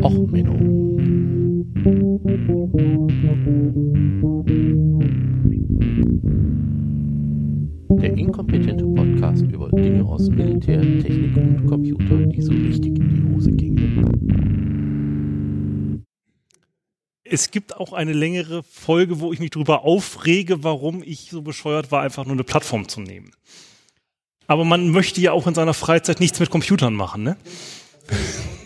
Och, Menno. Der inkompetente Podcast über Dinge aus Militär, Technik und Computer, die so richtig in die Hose gingen. Es gibt auch eine längere Folge, wo ich mich darüber aufrege, warum ich so bescheuert war, einfach nur eine Plattform zu nehmen. Aber man möchte ja auch in seiner Freizeit nichts mit Computern machen, ne?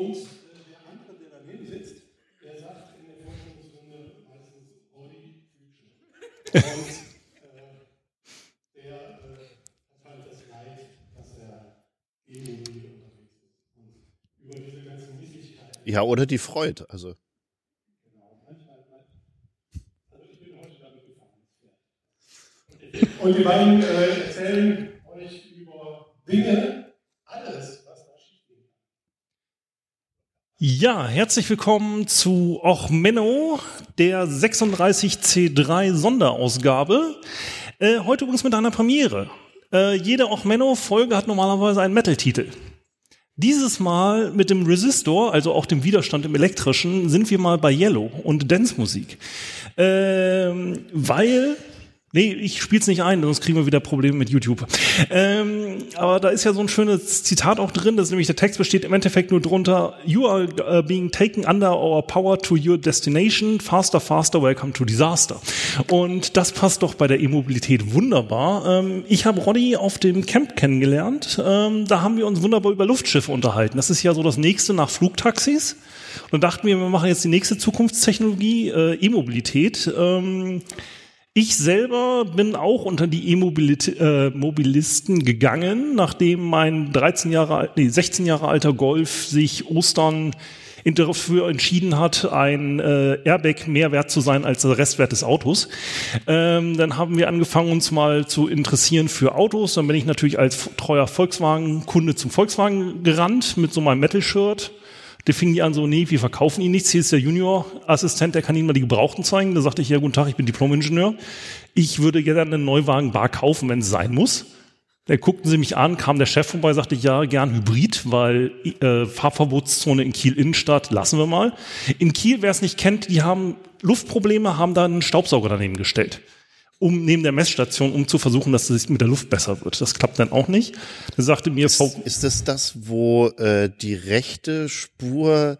Und äh, der andere, der daneben sitzt, der sagt in der Forschungsrunde meistens Body Future. Und äh, der äh, hat halt das Leid, dass er irgendwie unterwegs ist. Und über diese ganzen Misslichkeiten. Ja, oder die Freud. Also. Genau, manchmal, also ich bin heute damit gefahren. Und die beiden äh, erzählen euch über Dinge, alles, was da schief geht. Ja, herzlich willkommen zu Och Menno, der 36C3 Sonderausgabe. Äh, heute übrigens mit einer Premiere. Äh, jede Och Menno Folge hat normalerweise einen Metal-Titel. Dieses Mal mit dem Resistor, also auch dem Widerstand im Elektrischen, sind wir mal bei Yellow und Dance-Musik. Ähm, weil Nee, ich spiel's nicht ein, sonst kriegen wir wieder Probleme mit YouTube. Ähm, aber da ist ja so ein schönes Zitat auch drin, das ist nämlich der Text besteht im Endeffekt nur drunter, You are uh, being taken under our power to your destination, faster, faster, welcome to disaster. Und das passt doch bei der E-Mobilität wunderbar. Ähm, ich habe Roddy auf dem Camp kennengelernt, ähm, da haben wir uns wunderbar über Luftschiffe unterhalten. Das ist ja so das nächste nach Flugtaxis. Und dann dachten wir, wir machen jetzt die nächste Zukunftstechnologie, äh, E-Mobilität. Ähm, ich selber bin auch unter die E-Mobilisten gegangen, nachdem mein 13 Jahre nee, 16 Jahre alter Golf sich Ostern dafür entschieden hat, ein äh, Airbag mehr wert zu sein als der Restwert des Autos. Ähm, dann haben wir angefangen, uns mal zu interessieren für Autos. Dann bin ich natürlich als treuer Volkswagen-Kunde zum Volkswagen gerannt mit so meinem Metal-Shirt. Die fingen die an so, nee, wir verkaufen Ihnen nichts. Hier ist der Junior-Assistent, der kann Ihnen mal die Gebrauchten zeigen. Da sagte ich, ja, guten Tag, ich bin Diplom-Ingenieur. Ich würde gerne einen Neuwagen bar kaufen, wenn es sein muss. Da guckten sie mich an, kam der Chef vorbei, sagte, ja, gern Hybrid, weil äh, Fahrverbotszone in Kiel Innenstadt, lassen wir mal. In Kiel, wer es nicht kennt, die haben Luftprobleme, haben da einen Staubsauger daneben gestellt um neben der Messstation, um zu versuchen, dass es mit der Luft besser wird. Das klappt dann auch nicht. Da sagte mir Ist, Frau ist das das, wo äh, die rechte Spur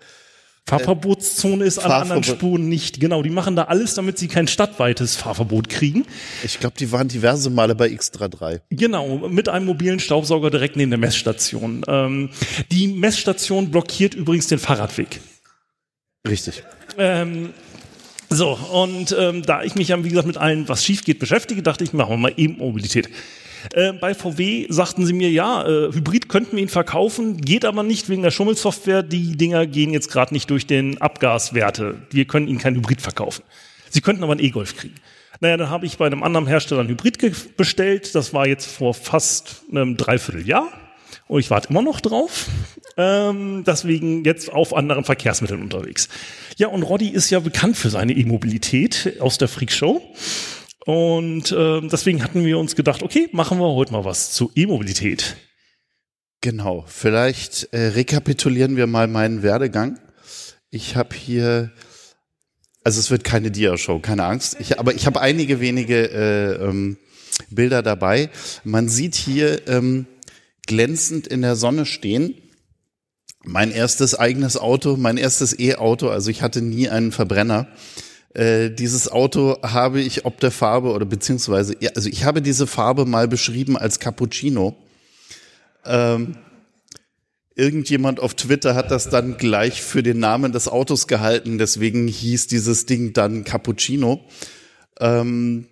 Fahrverbotszone ist, alle anderen Fahrverbot- Spuren nicht. Genau, die machen da alles, damit sie kein stadtweites Fahrverbot kriegen. Ich glaube, die waren diverse Male bei X33. Genau, mit einem mobilen Staubsauger direkt neben der Messstation. Ähm, die Messstation blockiert übrigens den Fahrradweg. Richtig. Ähm, so, und ähm, da ich mich ja, wie gesagt, mit allen, was schief geht, beschäftige, dachte ich, machen wir mal E-Mobilität. Äh, bei VW sagten sie mir, ja, äh, Hybrid könnten wir ihn verkaufen, geht aber nicht wegen der Schummelsoftware. Die Dinger gehen jetzt gerade nicht durch den Abgaswerte. Wir können ihnen kein Hybrid verkaufen. Sie könnten aber einen E-Golf kriegen. Naja, dann habe ich bei einem anderen Hersteller ein Hybrid bestellt. Das war jetzt vor fast einem Dreivierteljahr. Und ich warte immer noch drauf. Ähm, deswegen jetzt auf anderen Verkehrsmitteln unterwegs. Ja, und Roddy ist ja bekannt für seine E-Mobilität aus der Freak Show. Und ähm, deswegen hatten wir uns gedacht, okay, machen wir heute mal was zu E-Mobilität. Genau. Vielleicht äh, rekapitulieren wir mal meinen Werdegang. Ich habe hier, also es wird keine Dia-Show, keine Angst. Ich, aber ich habe einige wenige äh, ähm, Bilder dabei. Man sieht hier ähm, glänzend in der Sonne stehen. Mein erstes eigenes Auto, mein erstes E-Auto. Also ich hatte nie einen Verbrenner. Äh, dieses Auto habe ich ob der Farbe oder beziehungsweise, ja, also ich habe diese Farbe mal beschrieben als Cappuccino. Ähm, irgendjemand auf Twitter hat das dann gleich für den Namen des Autos gehalten, deswegen hieß dieses Ding dann Cappuccino. Ähm,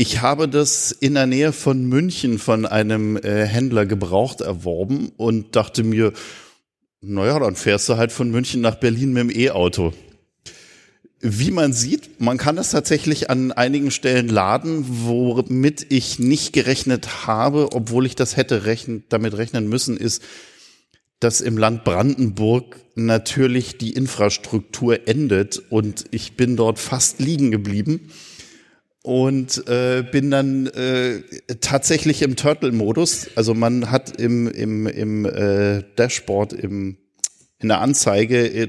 ich habe das in der Nähe von München von einem äh, Händler gebraucht erworben und dachte mir, naja, dann fährst du halt von München nach Berlin mit dem E-Auto. Wie man sieht, man kann es tatsächlich an einigen Stellen laden, womit ich nicht gerechnet habe, obwohl ich das hätte rechnen, damit rechnen müssen, ist, dass im Land Brandenburg natürlich die Infrastruktur endet und ich bin dort fast liegen geblieben und äh, bin dann äh, tatsächlich im Turtle-Modus. Also man hat im, im, im äh, Dashboard, im, in der Anzeige äh,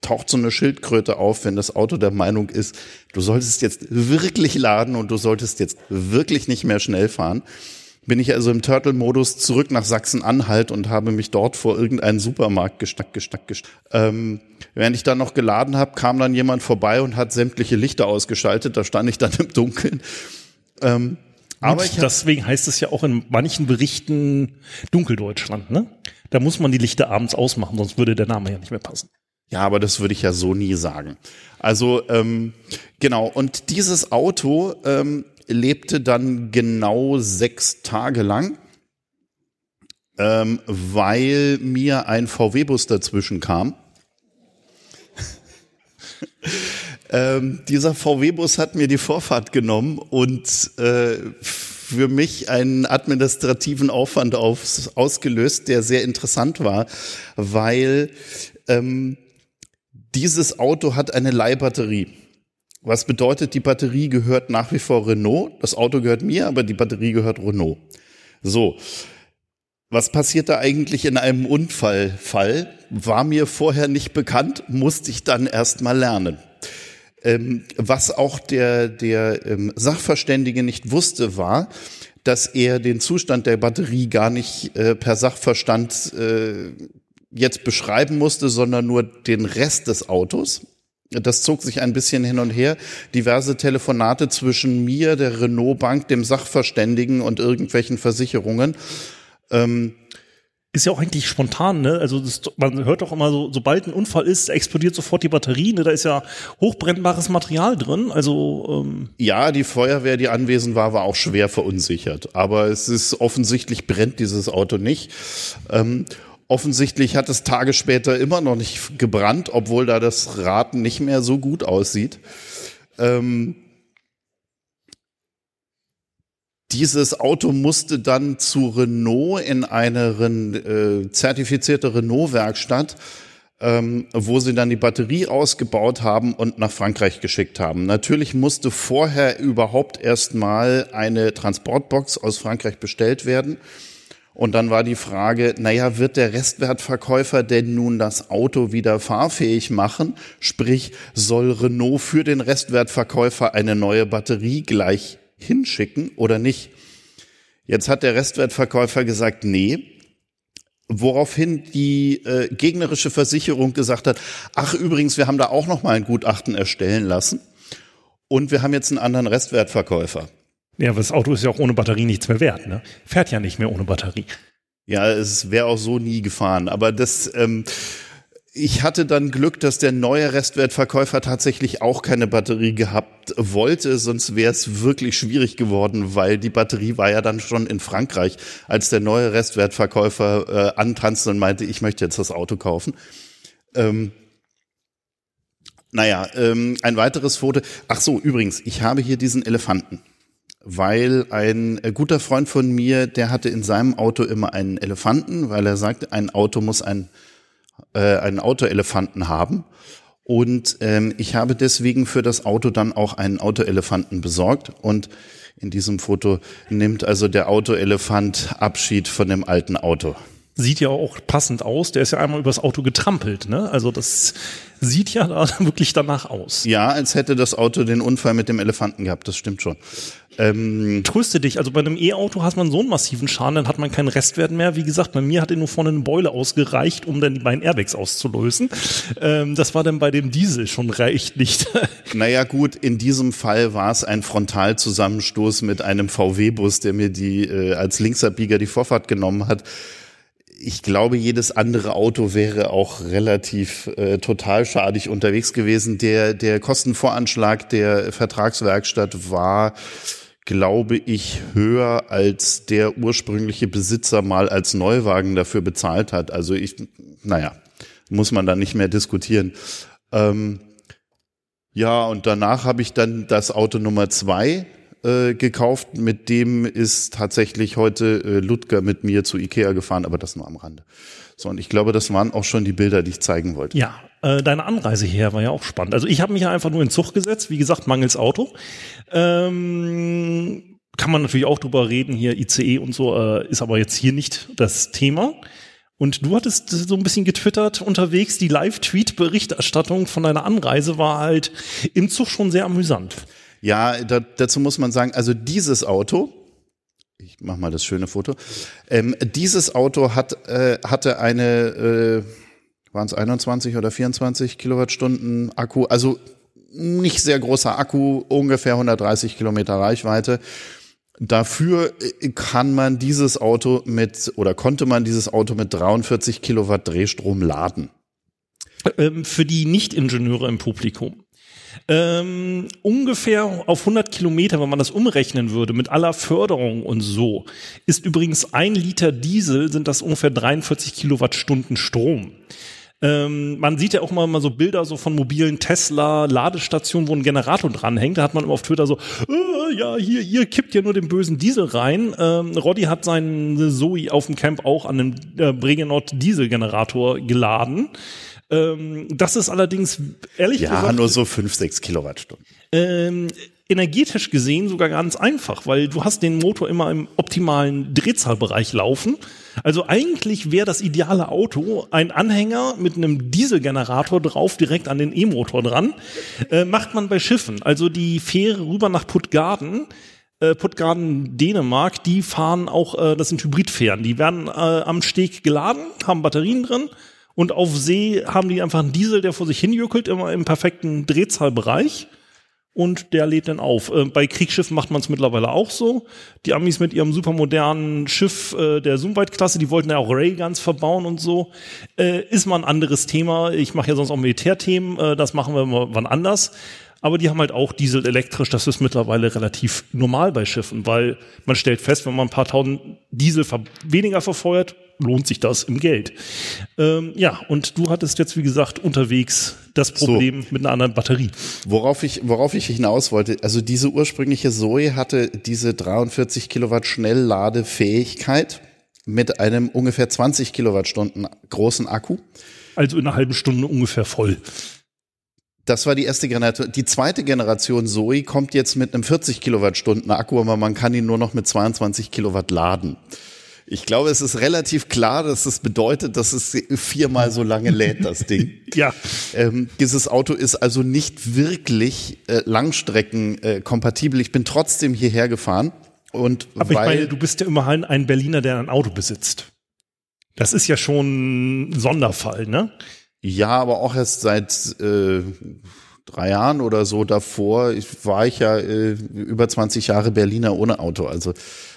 taucht so eine Schildkröte auf, wenn das Auto der Meinung ist, du solltest jetzt wirklich laden und du solltest jetzt wirklich nicht mehr schnell fahren bin ich also im Turtle-Modus zurück nach Sachsen-Anhalt und habe mich dort vor irgendeinen Supermarkt gestackt, gestackt, gestackt. Ähm, während ich dann noch geladen habe, kam dann jemand vorbei und hat sämtliche Lichter ausgeschaltet. Da stand ich dann im Dunkeln. Ähm, aber ich deswegen heißt es ja auch in manchen Berichten Dunkeldeutschland, ne? Da muss man die Lichter abends ausmachen, sonst würde der Name ja nicht mehr passen. Ja, aber das würde ich ja so nie sagen. Also ähm, genau, und dieses Auto ähm, lebte dann genau sechs Tage lang, ähm, weil mir ein VW-Bus dazwischen kam. ähm, dieser VW-Bus hat mir die Vorfahrt genommen und äh, für mich einen administrativen Aufwand aufs, ausgelöst, der sehr interessant war, weil ähm, dieses Auto hat eine Leihbatterie. Was bedeutet, die Batterie gehört nach wie vor Renault. Das Auto gehört mir, aber die Batterie gehört Renault. So. Was passiert da eigentlich in einem Unfallfall? War mir vorher nicht bekannt, musste ich dann erst mal lernen. Ähm, was auch der, der ähm, Sachverständige nicht wusste, war, dass er den Zustand der Batterie gar nicht äh, per Sachverstand äh, jetzt beschreiben musste, sondern nur den Rest des Autos. Das zog sich ein bisschen hin und her. Diverse Telefonate zwischen mir, der Renault Bank, dem Sachverständigen und irgendwelchen Versicherungen. Ähm, ist ja auch eigentlich spontan, ne? Also das, man hört doch immer so, sobald ein Unfall ist, explodiert sofort die Batterie. Ne? Da ist ja hochbrennbares Material drin. Also ähm ja, die Feuerwehr, die anwesend war, war auch schwer verunsichert. Aber es ist offensichtlich brennt dieses Auto nicht. Ähm, Offensichtlich hat es Tage später immer noch nicht gebrannt, obwohl da das Raten nicht mehr so gut aussieht. Ähm, dieses Auto musste dann zu Renault in eine äh, zertifizierte Renault-Werkstatt, ähm, wo sie dann die Batterie ausgebaut haben und nach Frankreich geschickt haben. Natürlich musste vorher überhaupt erstmal eine Transportbox aus Frankreich bestellt werden. Und dann war die Frage, naja, wird der Restwertverkäufer denn nun das Auto wieder fahrfähig machen? Sprich, soll Renault für den Restwertverkäufer eine neue Batterie gleich hinschicken oder nicht? Jetzt hat der Restwertverkäufer gesagt, nee. Woraufhin die äh, gegnerische Versicherung gesagt hat, ach übrigens, wir haben da auch noch mal ein Gutachten erstellen lassen und wir haben jetzt einen anderen Restwertverkäufer. Ja, aber das Auto ist ja auch ohne Batterie nichts mehr wert, ne? Fährt ja nicht mehr ohne Batterie. Ja, es wäre auch so nie gefahren. Aber das, ähm, ich hatte dann Glück, dass der neue Restwertverkäufer tatsächlich auch keine Batterie gehabt wollte, sonst wäre es wirklich schwierig geworden, weil die Batterie war ja dann schon in Frankreich, als der neue Restwertverkäufer äh, antanzte und meinte, ich möchte jetzt das Auto kaufen. Ähm, naja, ähm, ein weiteres Foto. Ach so, übrigens, ich habe hier diesen Elefanten weil ein äh, guter Freund von mir, der hatte in seinem Auto immer einen Elefanten, weil er sagte, ein Auto muss ein, äh, einen Autoelefanten haben. Und ähm, ich habe deswegen für das Auto dann auch einen Autoelefanten besorgt. Und in diesem Foto nimmt also der Autoelefant Abschied von dem alten Auto sieht ja auch passend aus. Der ist ja einmal übers Auto getrampelt, ne? Also das sieht ja da wirklich danach aus. Ja, als hätte das Auto den Unfall mit dem Elefanten gehabt, das stimmt schon. Ähm, Tröste dich, also bei einem E-Auto hat man so einen massiven Schaden, dann hat man keinen Restwert mehr. Wie gesagt, bei mir hat er nur vorne eine Beule ausgereicht, um dann die beiden Airbags auszulösen. Ähm, das war dann bei dem Diesel schon reicht nicht. naja gut, in diesem Fall war es ein Frontalzusammenstoß mit einem VW-Bus, der mir die äh, als Linksabbieger die Vorfahrt genommen hat ich glaube, jedes andere Auto wäre auch relativ äh, totalschadig unterwegs gewesen. Der, der Kostenvoranschlag der Vertragswerkstatt war, glaube ich, höher als der ursprüngliche Besitzer mal als Neuwagen dafür bezahlt hat. Also ich, naja, muss man da nicht mehr diskutieren. Ähm, ja, und danach habe ich dann das Auto Nummer zwei äh, gekauft. Mit dem ist tatsächlich heute äh, Ludger mit mir zu Ikea gefahren, aber das nur am Rande. So, und ich glaube, das waren auch schon die Bilder, die ich zeigen wollte. Ja, äh, deine Anreise hierher war ja auch spannend. Also ich habe mich ja einfach nur in Zug gesetzt, wie gesagt, mangels Auto. Ähm, kann man natürlich auch drüber reden, hier ICE und so, äh, ist aber jetzt hier nicht das Thema. Und du hattest so ein bisschen getwittert unterwegs, die Live-Tweet-Berichterstattung von deiner Anreise war halt im Zug schon sehr amüsant. Ja, da, dazu muss man sagen, also dieses Auto, ich mach mal das schöne Foto, ähm, dieses Auto hat, äh, hatte eine, äh, waren es 21 oder 24 Kilowattstunden Akku, also nicht sehr großer Akku, ungefähr 130 Kilometer Reichweite. Dafür äh, kann man dieses Auto mit oder konnte man dieses Auto mit 43 Kilowatt Drehstrom laden. Ähm, für die Nicht-Ingenieure im Publikum. Ähm, ungefähr auf 100 Kilometer, wenn man das umrechnen würde, mit aller Förderung und so, ist übrigens ein Liter Diesel, sind das ungefähr 43 Kilowattstunden Strom. Ähm, man sieht ja auch mal, mal so Bilder so von mobilen Tesla-Ladestationen, wo ein Generator dranhängt. Da hat man immer auf Twitter so, äh, ja, hier, ihr kippt ja nur den bösen Diesel rein. Ähm, Roddy hat seinen Zoe auf dem Camp auch an den äh, Bregenort Dieselgenerator geladen. Ähm, das ist allerdings ehrlich Ja, gesagt nur so 5, 6 Kilowattstunden. ähm, energetisch gesehen sogar ganz einfach, weil du hast den Motor immer im optimalen Drehzahlbereich laufen. Also eigentlich wäre das ideale Auto ein Anhänger mit einem Dieselgenerator drauf direkt an den E-Motor dran. Äh, macht man bei Schiffen. Also die Fähre rüber nach Puttgarden äh, Puttgarden Dänemark, die fahren auch, äh, das sind Hybridfähren. Die werden äh, am Steg geladen, haben Batterien drin und auf See haben die einfach einen Diesel, der vor sich hinjuckelt, immer im perfekten Drehzahlbereich und der lädt dann auf. Äh, bei Kriegsschiffen macht man es mittlerweile auch so. Die Amis mit ihrem supermodernen Schiff äh, der Zoomweit-Klasse, die wollten ja auch Rayguns verbauen und so. Äh, ist mal ein anderes Thema. Ich mache ja sonst auch Militärthemen, äh, das machen wir mal wann anders. Aber die haben halt auch Diesel elektrisch, das ist mittlerweile relativ normal bei Schiffen, weil man stellt fest, wenn man ein paar tausend Diesel weniger verfeuert, lohnt sich das im Geld. Ähm, ja, und du hattest jetzt, wie gesagt, unterwegs das Problem mit einer anderen Batterie. Worauf ich, worauf ich hinaus wollte, also diese ursprüngliche Zoe hatte diese 43 Kilowatt Schnellladefähigkeit mit einem ungefähr 20 Kilowattstunden großen Akku. Also in einer halben Stunde ungefähr voll. Das war die erste Generation. Die zweite Generation Zoe kommt jetzt mit einem 40 Kilowattstunden Akku, aber man kann ihn nur noch mit 22 Kilowatt laden. Ich glaube, es ist relativ klar, dass es bedeutet, dass es viermal so lange lädt, das Ding. Ja. Ähm, dieses Auto ist also nicht wirklich äh, Langstrecken äh, kompatibel. Ich bin trotzdem hierher gefahren und Aber weil ich meine, du bist ja immerhin ein Berliner, der ein Auto besitzt. Das ist ja schon ein Sonderfall, ne? ja, aber auch erst seit äh, drei Jahren oder so davor ich, war ich ja äh, über 20 Jahre Berliner ohne Auto. Also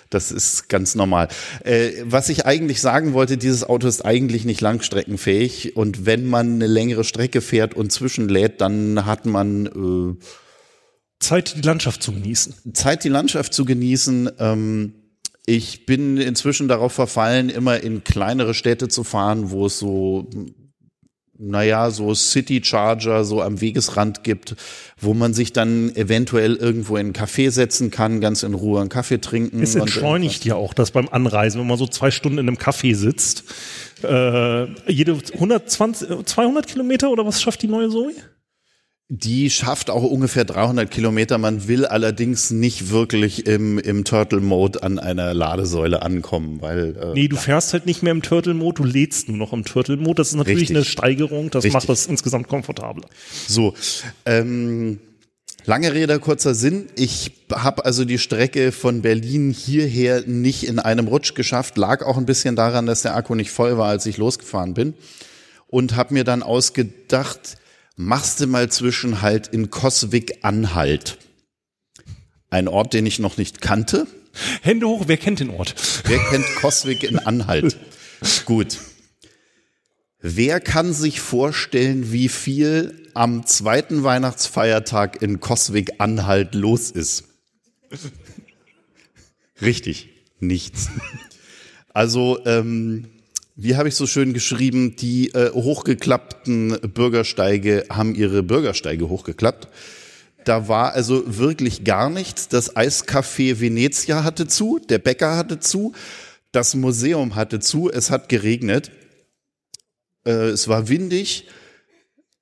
das ist ganz normal. Äh, was ich eigentlich sagen wollte, dieses Auto ist eigentlich nicht langstreckenfähig und wenn man eine längere Strecke fährt und zwischenlädt, dann hat man äh, Zeit, die Landschaft zu genießen. Zeit, die Landschaft zu genießen. Ähm, ich bin inzwischen darauf verfallen, immer in kleinere Städte zu fahren, wo es so, naja, so City Charger so am Wegesrand gibt, wo man sich dann eventuell irgendwo in einen Café setzen kann, ganz in Ruhe einen Kaffee trinken. Es entschleunigt ja auch das beim Anreisen, wenn man so zwei Stunden in einem Café sitzt. Äh, jede 120, äh, 200 Kilometer oder was schafft die neue Zoe? Die schafft auch ungefähr 300 Kilometer. Man will allerdings nicht wirklich im, im Turtle-Mode an einer Ladesäule ankommen, weil äh, Nee, du fährst halt nicht mehr im Turtle-Mode, du lädst nur noch im Turtle-Mode. Das ist natürlich Richtig. eine Steigerung, das Richtig. macht das insgesamt komfortabler. So, ähm, lange Rede, kurzer Sinn. Ich habe also die Strecke von Berlin hierher nicht in einem Rutsch geschafft. Lag auch ein bisschen daran, dass der Akku nicht voll war, als ich losgefahren bin. Und habe mir dann ausgedacht, machst du mal Zwischenhalt in Coswig-Anhalt. Ein Ort, den ich noch nicht kannte. Hände hoch, wer kennt den Ort? Wer kennt Coswig in Anhalt? Gut. Wer kann sich vorstellen, wie viel am zweiten Weihnachtsfeiertag in Coswig-Anhalt los ist? Richtig, nichts. Also, ähm, wie habe ich so schön geschrieben, die äh, hochgeklappten Bürgersteige haben ihre Bürgersteige hochgeklappt. Da war also wirklich gar nichts. Das Eiscafé Venezia hatte zu, der Bäcker hatte zu, das Museum hatte zu, es hat geregnet, äh, es war windig.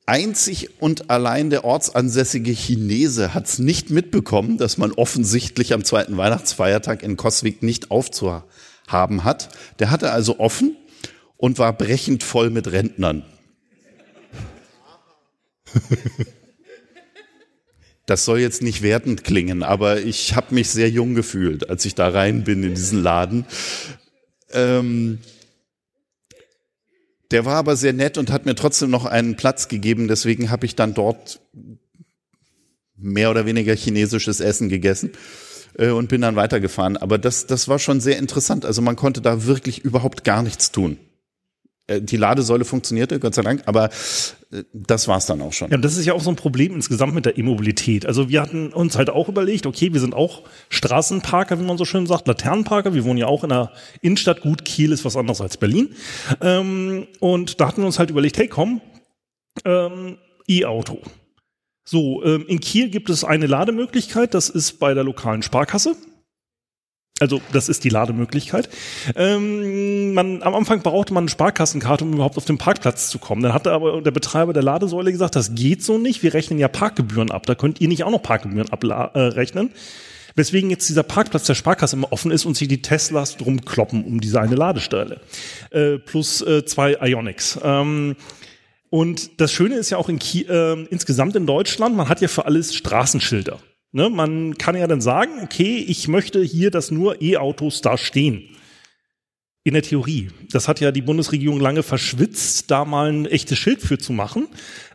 Einzig und allein der ortsansässige Chinese hat es nicht mitbekommen, dass man offensichtlich am zweiten Weihnachtsfeiertag in Coswig nicht aufzuhaben hat. Der hatte also offen und war brechend voll mit Rentnern. Das soll jetzt nicht wertend klingen, aber ich habe mich sehr jung gefühlt, als ich da rein bin in diesen Laden. Ähm, der war aber sehr nett und hat mir trotzdem noch einen Platz gegeben. Deswegen habe ich dann dort mehr oder weniger chinesisches Essen gegessen äh, und bin dann weitergefahren. Aber das, das war schon sehr interessant. Also man konnte da wirklich überhaupt gar nichts tun. Äh, die Ladesäule funktionierte, Gott sei Dank, aber äh, das war's dann auch schon. Ja, und das ist ja auch so ein Problem insgesamt mit der E-Mobilität. Also wir hatten uns halt auch überlegt, okay, wir sind auch Straßenparker, wie man so schön sagt, Laternenparker. Wir wohnen ja auch in der Innenstadt. Gut, Kiel ist was anderes als Berlin. Ähm, und da hatten wir uns halt überlegt, hey, komm, ähm, E-Auto. So, ähm, in Kiel gibt es eine Lademöglichkeit, das ist bei der lokalen Sparkasse. Also das ist die Lademöglichkeit. Ähm, man, am Anfang brauchte man eine Sparkassenkarte, um überhaupt auf den Parkplatz zu kommen. Dann hatte aber der Betreiber der Ladesäule gesagt, das geht so nicht, wir rechnen ja Parkgebühren ab. Da könnt ihr nicht auch noch Parkgebühren abrechnen. Äh, Weswegen jetzt dieser Parkplatz der Sparkasse immer offen ist und sich die Teslas drum kloppen um diese eine Ladestelle. Äh, plus äh, zwei Ionics. Ähm, und das Schöne ist ja auch in Ki äh, insgesamt in Deutschland, man hat ja für alles Straßenschilder. Ne, man kann ja dann sagen, okay, ich möchte hier, dass nur E-Autos da stehen. In der Theorie. Das hat ja die Bundesregierung lange verschwitzt, da mal ein echtes Schild für zu machen.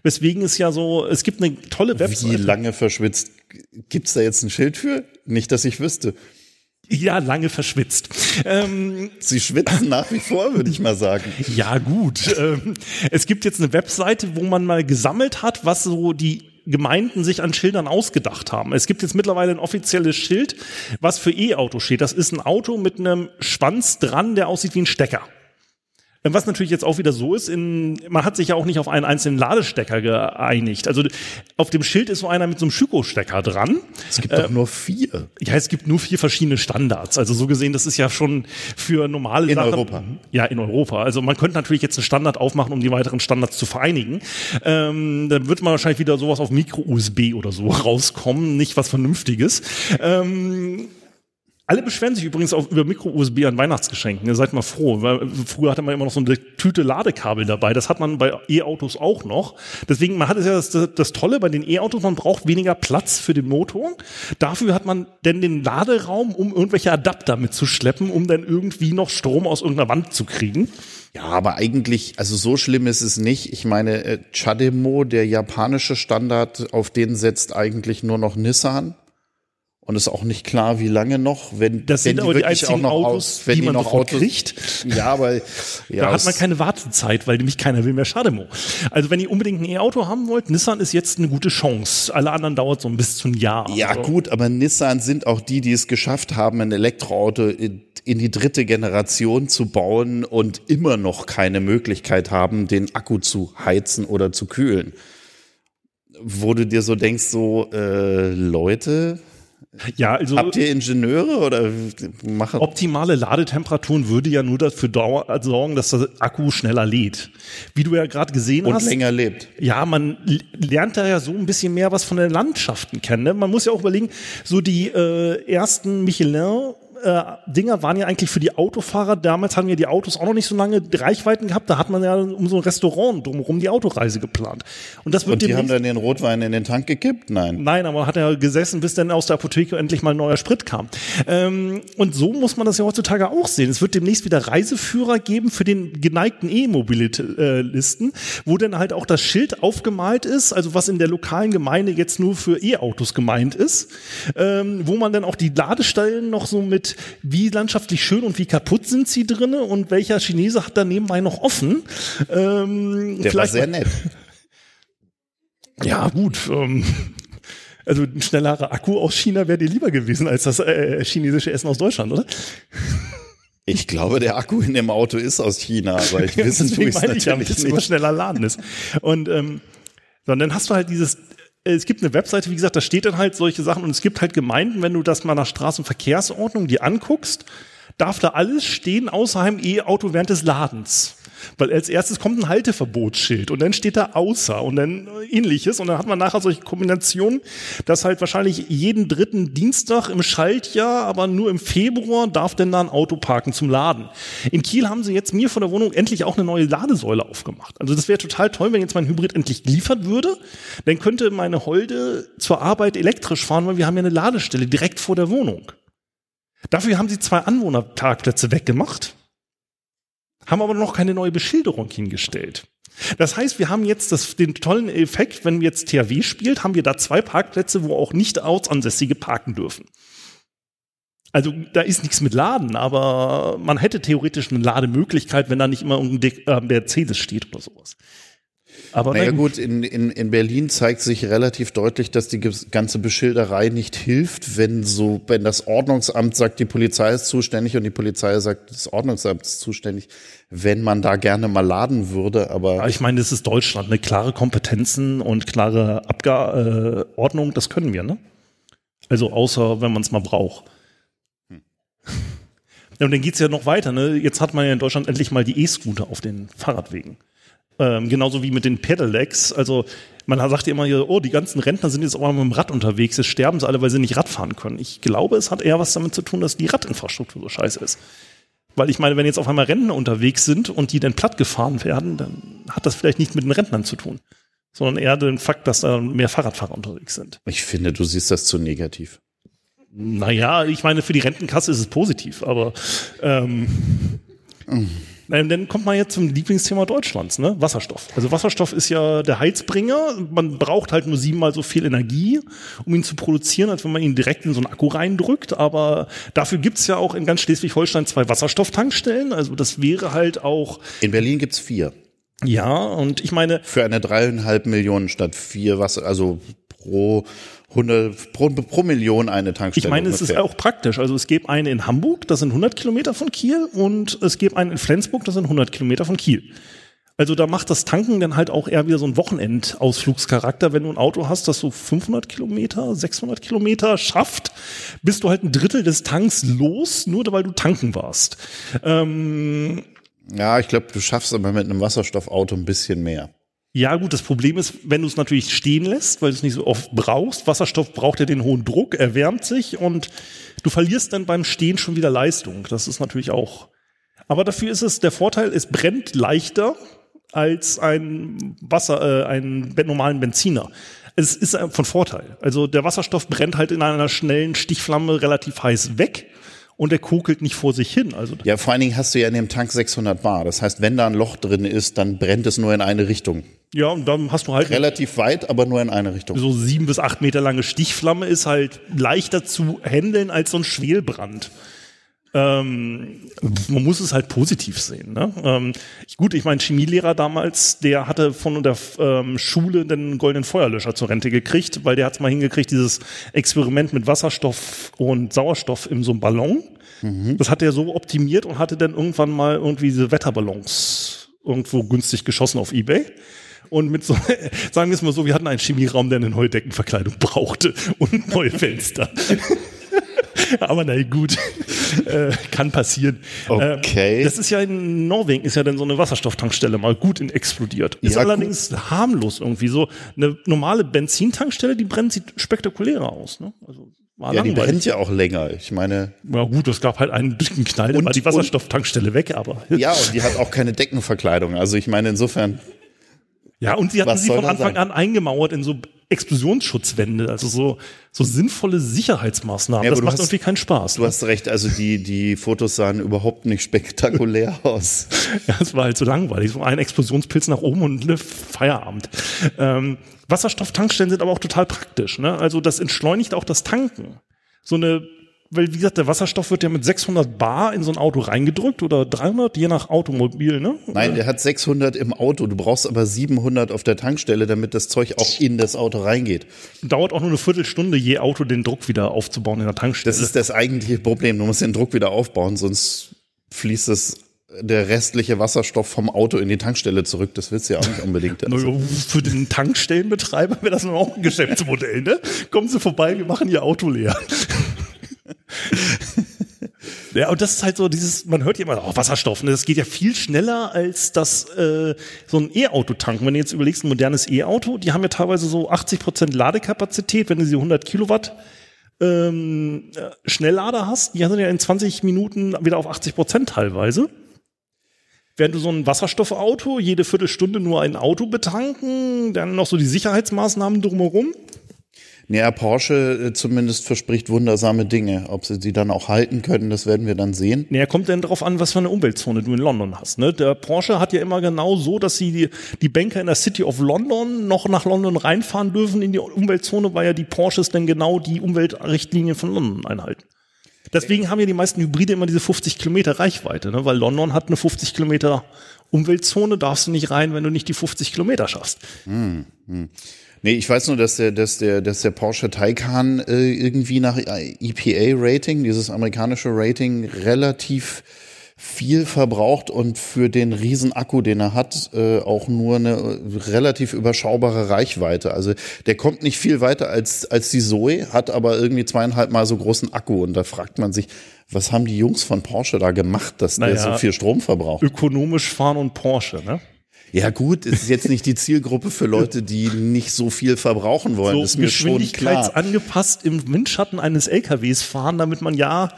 Weswegen es ja so, es gibt eine tolle Website. Wie lange verschwitzt? Gibt's da jetzt ein Schild für? Nicht, dass ich wüsste. Ja, lange verschwitzt. Ähm, Sie schwitzen nach wie vor, würde ich mal sagen. Ja, gut. Ähm, es gibt jetzt eine Webseite, wo man mal gesammelt hat, was so die Gemeinden sich an Schildern ausgedacht haben. Es gibt jetzt mittlerweile ein offizielles Schild, was für E-Auto steht. Das ist ein Auto mit einem Schwanz dran, der aussieht wie ein Stecker. Was natürlich jetzt auch wieder so ist, in, man hat sich ja auch nicht auf einen einzelnen Ladestecker geeinigt. Also auf dem Schild ist so einer mit so einem Schüko-Stecker dran. Es gibt äh, doch nur vier. Ja, es gibt nur vier verschiedene Standards. Also so gesehen, das ist ja schon für normale in Sachen. In Europa. Ja, in Europa. Also man könnte natürlich jetzt einen Standard aufmachen, um die weiteren Standards zu vereinigen. Ähm, dann wird man wahrscheinlich wieder sowas auf Micro-USB oder so rauskommen, nicht was Vernünftiges. Ähm, alle beschweren sich übrigens auch über Micro-USB an Weihnachtsgeschenken. Ihr seid mal froh, weil früher hatte man immer noch so eine Tüte Ladekabel dabei. Das hat man bei E-Autos auch noch. Deswegen, man hat es ja das, das Tolle bei den E-Autos, man braucht weniger Platz für den Motor. Dafür hat man denn den Laderaum, um irgendwelche Adapter mitzuschleppen, um dann irgendwie noch Strom aus irgendeiner Wand zu kriegen. Ja, aber eigentlich, also so schlimm ist es nicht. Ich meine, äh, Chademo, der japanische Standard, auf den setzt eigentlich nur noch Nissan. Und ist auch nicht klar, wie lange noch, wenn das wenn sind aber die einzigen noch Autos, aus, wenn die man noch Autos, kriegt. Ja, aber ja, da hat man keine Wartezeit, weil nämlich keiner will mehr Schademo. Also wenn ihr unbedingt ein E-Auto haben wollt, Nissan ist jetzt eine gute Chance. Alle anderen dauert so ein bis zu ein Jahr. Ja also. gut, aber Nissan sind auch die, die es geschafft haben, ein Elektroauto in, in die dritte Generation zu bauen und immer noch keine Möglichkeit haben, den Akku zu heizen oder zu kühlen. Wo du dir so denkst, so äh, Leute, ja, also habt ihr Ingenieure oder machen? Optimale Ladetemperaturen würde ja nur dafür sorgen, dass der Akku schneller lädt. Wie du ja gerade gesehen und hast. Und länger lebt. Ja, man lernt da ja so ein bisschen mehr was von den Landschaften kennen. Ne? Man muss ja auch überlegen, so die äh, ersten Michelin äh, Dinger waren ja eigentlich für die Autofahrer. Damals haben ja die Autos auch noch nicht so lange Reichweiten gehabt. Da hat man ja um so ein Restaurant drumherum die Autoreise geplant. Und das wird Und die haben dann den Rotwein in den Tank gekippt? Nein. Nein, aber hat er gesessen, bis dann aus der Apotheke endlich mal neuer Sprit kam. Ähm, und so muss man das ja heutzutage auch sehen. Es wird demnächst wieder Reiseführer geben für den geneigten E-Mobilisten, wo dann halt auch das Schild aufgemalt ist, also was in der lokalen Gemeinde jetzt nur für E-Autos gemeint ist, ähm, wo man dann auch die Ladestellen noch so mit wie landschaftlich schön und wie kaputt sind sie drinne und welcher Chinese hat da nebenbei noch offen. Ähm, Der war sehr nett. Ja, gut. Ähm, also ein schnellerer Akku aus China wäre dir lieber gewesen als das äh, chinesische Essen aus Deutschland, oder? Ich glaube, der Akku in dem Auto ist aus China, aber ich weiß es natürlich ja, nicht. Dass es schneller laden ist. Und ähm, so, und dann hast du halt dieses es gibt eine Webseite, wie gesagt, da steht dann halt solche Sachen und es gibt halt Gemeinden, wenn du das mal nach Straßenverkehrsordnung dir anguckst, darf da alles stehen außer einem E-Auto während des Ladens. Weil als erstes kommt ein Halteverbotsschild und dann steht da außer und dann ähnliches und dann hat man nachher solche Kombinationen, dass halt wahrscheinlich jeden dritten Dienstag im Schaltjahr, aber nur im Februar darf denn da ein Auto parken zum Laden. In Kiel haben sie jetzt mir von der Wohnung endlich auch eine neue Ladesäule aufgemacht. Also das wäre total toll, wenn jetzt mein Hybrid endlich geliefert würde. Dann könnte meine Holde zur Arbeit elektrisch fahren, weil wir haben ja eine Ladestelle direkt vor der Wohnung. Dafür haben sie zwei Anwohnerparkplätze weggemacht haben aber noch keine neue Beschilderung hingestellt. Das heißt, wir haben jetzt das, den tollen Effekt, wenn jetzt THW spielt, haben wir da zwei Parkplätze, wo auch nicht Ortsansässige parken dürfen. Also da ist nichts mit Laden, aber man hätte theoretisch eine Lademöglichkeit, wenn da nicht immer ein äh, Mercedes steht oder sowas. Aber naja gut, in, in, in Berlin zeigt sich relativ deutlich, dass die ganze Beschilderei nicht hilft, wenn so, wenn das Ordnungsamt sagt, die Polizei ist zuständig und die Polizei sagt, das Ordnungsamt ist zuständig, wenn man da gerne mal laden würde, aber. ich meine, das ist Deutschland, eine klare Kompetenzen und klare Abgeordnung, äh, das können wir, ne? Also außer wenn man es mal braucht. Hm. Ja, und dann geht's ja noch weiter, ne? Jetzt hat man ja in Deutschland endlich mal die E-Scooter auf den Fahrradwegen. Ähm, genauso wie mit den Pedelecs. Also man sagt ja immer hier, oh, die ganzen Rentner sind jetzt auch mal mit dem Rad unterwegs, jetzt sterben sie alle, weil sie nicht Rad fahren können. Ich glaube, es hat eher was damit zu tun, dass die Radinfrastruktur so scheiße ist. Weil ich meine, wenn jetzt auf einmal Rentner unterwegs sind und die dann platt gefahren werden, dann hat das vielleicht nicht mit den Rentnern zu tun, sondern eher den Fakt, dass da mehr Fahrradfahrer unterwegs sind. Ich finde, du siehst das zu negativ. Naja, ich meine, für die Rentenkasse ist es positiv, aber ähm, mhm. Dann kommt man jetzt zum Lieblingsthema Deutschlands, ne? Wasserstoff. Also Wasserstoff ist ja der Heizbringer. Man braucht halt nur siebenmal so viel Energie, um ihn zu produzieren, als wenn man ihn direkt in so einen Akku reindrückt. Aber dafür gibt's ja auch in ganz Schleswig-Holstein zwei Wasserstofftankstellen. Also das wäre halt auch. In Berlin gibt's vier. Ja, und ich meine. Für eine dreieinhalb Millionen statt vier Wasser, also pro 100 pro, pro Million eine Tankstelle. Ich meine, ungefähr. es ist auch praktisch. Also es gibt eine in Hamburg, das sind 100 Kilometer von Kiel, und es gibt eine in Flensburg, das sind 100 Kilometer von Kiel. Also da macht das Tanken dann halt auch eher wieder so ein Wochenendausflugscharakter. Wenn du ein Auto hast, das so 500 Kilometer, 600 Kilometer schafft, bist du halt ein Drittel des Tanks los, nur weil du tanken warst. Ähm, ja, ich glaube, du schaffst aber mit einem Wasserstoffauto ein bisschen mehr. Ja, gut, das Problem ist, wenn du es natürlich stehen lässt, weil du es nicht so oft brauchst. Wasserstoff braucht ja den hohen Druck, erwärmt sich und du verlierst dann beim Stehen schon wieder Leistung. Das ist natürlich auch. Aber dafür ist es der Vorteil, es brennt leichter als ein Wasser, äh, einen normalen Benziner. Es ist von Vorteil. Also der Wasserstoff brennt halt in einer schnellen Stichflamme relativ heiß weg und er kokelt nicht vor sich hin. Also ja, vor allen Dingen hast du ja in dem Tank 600 Bar. Das heißt, wenn da ein Loch drin ist, dann brennt es nur in eine Richtung. Ja, und dann hast du halt relativ weit, aber nur in eine Richtung. So sieben bis acht Meter lange Stichflamme ist halt leichter zu handeln als so ein Schwelbrand. Ähm, man muss es halt positiv sehen. Ne? Ähm, gut, ich mein Chemielehrer damals, der hatte von der ähm, Schule den goldenen Feuerlöscher zur Rente gekriegt, weil der hat es mal hingekriegt, dieses Experiment mit Wasserstoff und Sauerstoff in so einem Ballon. Mhm. Das hat er so optimiert und hatte dann irgendwann mal irgendwie diese Wetterballons irgendwo günstig geschossen auf Ebay. Und mit so, sagen wir es mal so, wir hatten einen Chemieraum, der eine neue Deckenverkleidung brauchte und neue Fenster. Aber na gut, äh, kann passieren. Okay. Äh, das ist ja in Norwegen, ist ja dann so eine Wasserstofftankstelle mal gut in explodiert. Ist ja, allerdings gut. harmlos irgendwie. So eine normale Benzintankstelle, die brennt sieht spektakulärer aus. Ne? Also war ja, langweilig. die brennt ja auch länger. Ich meine. Ja gut, es gab halt einen dicken Knall, und war die Wasserstofftankstelle weg, aber. Ja, und die hat auch keine Deckenverkleidung. Also ich meine, insofern. Ja, und sie hatten sie von Anfang an eingemauert in so Explosionsschutzwände, also so, so sinnvolle Sicherheitsmaßnahmen. Ja, das macht hast, irgendwie keinen Spaß. Du ne? hast recht, also die, die Fotos sahen überhaupt nicht spektakulär aus. ja, es war halt so langweilig. So ein Explosionspilz nach oben und ne, Feierabend. Ähm, Wasserstofftankstellen sind aber auch total praktisch. Ne? Also das entschleunigt auch das Tanken. So eine weil wie gesagt, der Wasserstoff wird ja mit 600 Bar in so ein Auto reingedrückt oder 300, je nach Automobil, ne? Nein, der hat 600 im Auto. Du brauchst aber 700 auf der Tankstelle, damit das Zeug auch in das Auto reingeht. Dauert auch nur eine Viertelstunde, je Auto den Druck wieder aufzubauen in der Tankstelle. Das ist das eigentliche Problem. Du musst den Druck wieder aufbauen, sonst fließt es der restliche Wasserstoff vom Auto in die Tankstelle zurück. Das willst du ja auch nicht unbedingt. Also, Für den Tankstellenbetreiber wäre das auch ein Geschäftsmodell, ne? Kommen Sie vorbei, wir machen Ihr Auto leer. Ja, und das ist halt so dieses, man hört ja immer, oh, Wasserstoff, ne? das geht ja viel schneller als das äh, so ein E-Auto tanken. Wenn du jetzt überlegst, ein modernes E-Auto, die haben ja teilweise so 80 Prozent Ladekapazität, wenn du sie 100 Kilowatt ähm, äh, Schnelllader hast, die sind ja in 20 Minuten wieder auf 80 Prozent teilweise. Während du so ein Wasserstoffauto jede Viertelstunde nur ein Auto betanken, dann noch so die Sicherheitsmaßnahmen drumherum. Naja, Porsche äh, zumindest verspricht wundersame Dinge. Ob sie sie dann auch halten können, das werden wir dann sehen. Naja, kommt denn drauf an, was für eine Umweltzone du in London hast. Ne? Der Porsche hat ja immer genau so, dass sie die, die Banker in der City of London noch nach London reinfahren dürfen in die Umweltzone, weil ja die Porsches dann genau die Umweltrichtlinien von London einhalten. Deswegen haben ja die meisten Hybride immer diese 50 Kilometer Reichweite, ne? weil London hat eine 50 Kilometer Umweltzone, darfst du nicht rein, wenn du nicht die 50 Kilometer schaffst. Nee, ich weiß nur, dass der, dass der, dass der Porsche Taycan äh, irgendwie nach EPA-Rating, dieses amerikanische Rating, relativ viel verbraucht und für den riesen Akku, den er hat, äh, auch nur eine äh, relativ überschaubare Reichweite. Also der kommt nicht viel weiter als, als die Zoe, hat aber irgendwie zweieinhalb Mal so großen Akku. Und da fragt man sich, was haben die Jungs von Porsche da gemacht, dass der Naja. so viel Strom verbraucht? Ökonomisch fahren und Porsche, ne? Ja gut, es ist jetzt nicht die Zielgruppe für Leute, die nicht so viel verbrauchen wollen. so das ist mir geschwindigkeitsangepasst im Windschatten eines LKWs fahren, damit man ja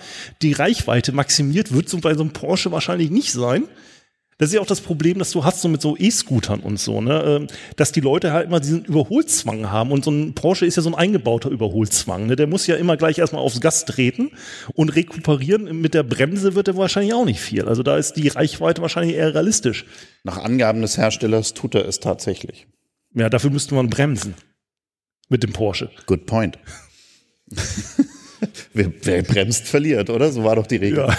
die Reichweite maximiert, wird so bei so einem Porsche wahrscheinlich nicht sein. Das ist ja auch das Problem, dass du hast so mit so E-Scootern und so, ne, ähm, dass die Leute halt immer diesen Überholzwang haben und so ein Porsche ist ja so ein eingebauter Überholzwang, ne? Der muss ja immer gleich erstmal aufs Gas treten und rekuperieren. Mit der Bremse wird er wahrscheinlich auch nicht viel. Also da ist die Reichweite wahrscheinlich eher realistisch. Nach Angaben des Herstellers tut er es tatsächlich. Ja, dafür müsste man bremsen. Mit dem Porsche. Good point. wer, wer bremst, verliert, oder? So war doch die Regel. Ja.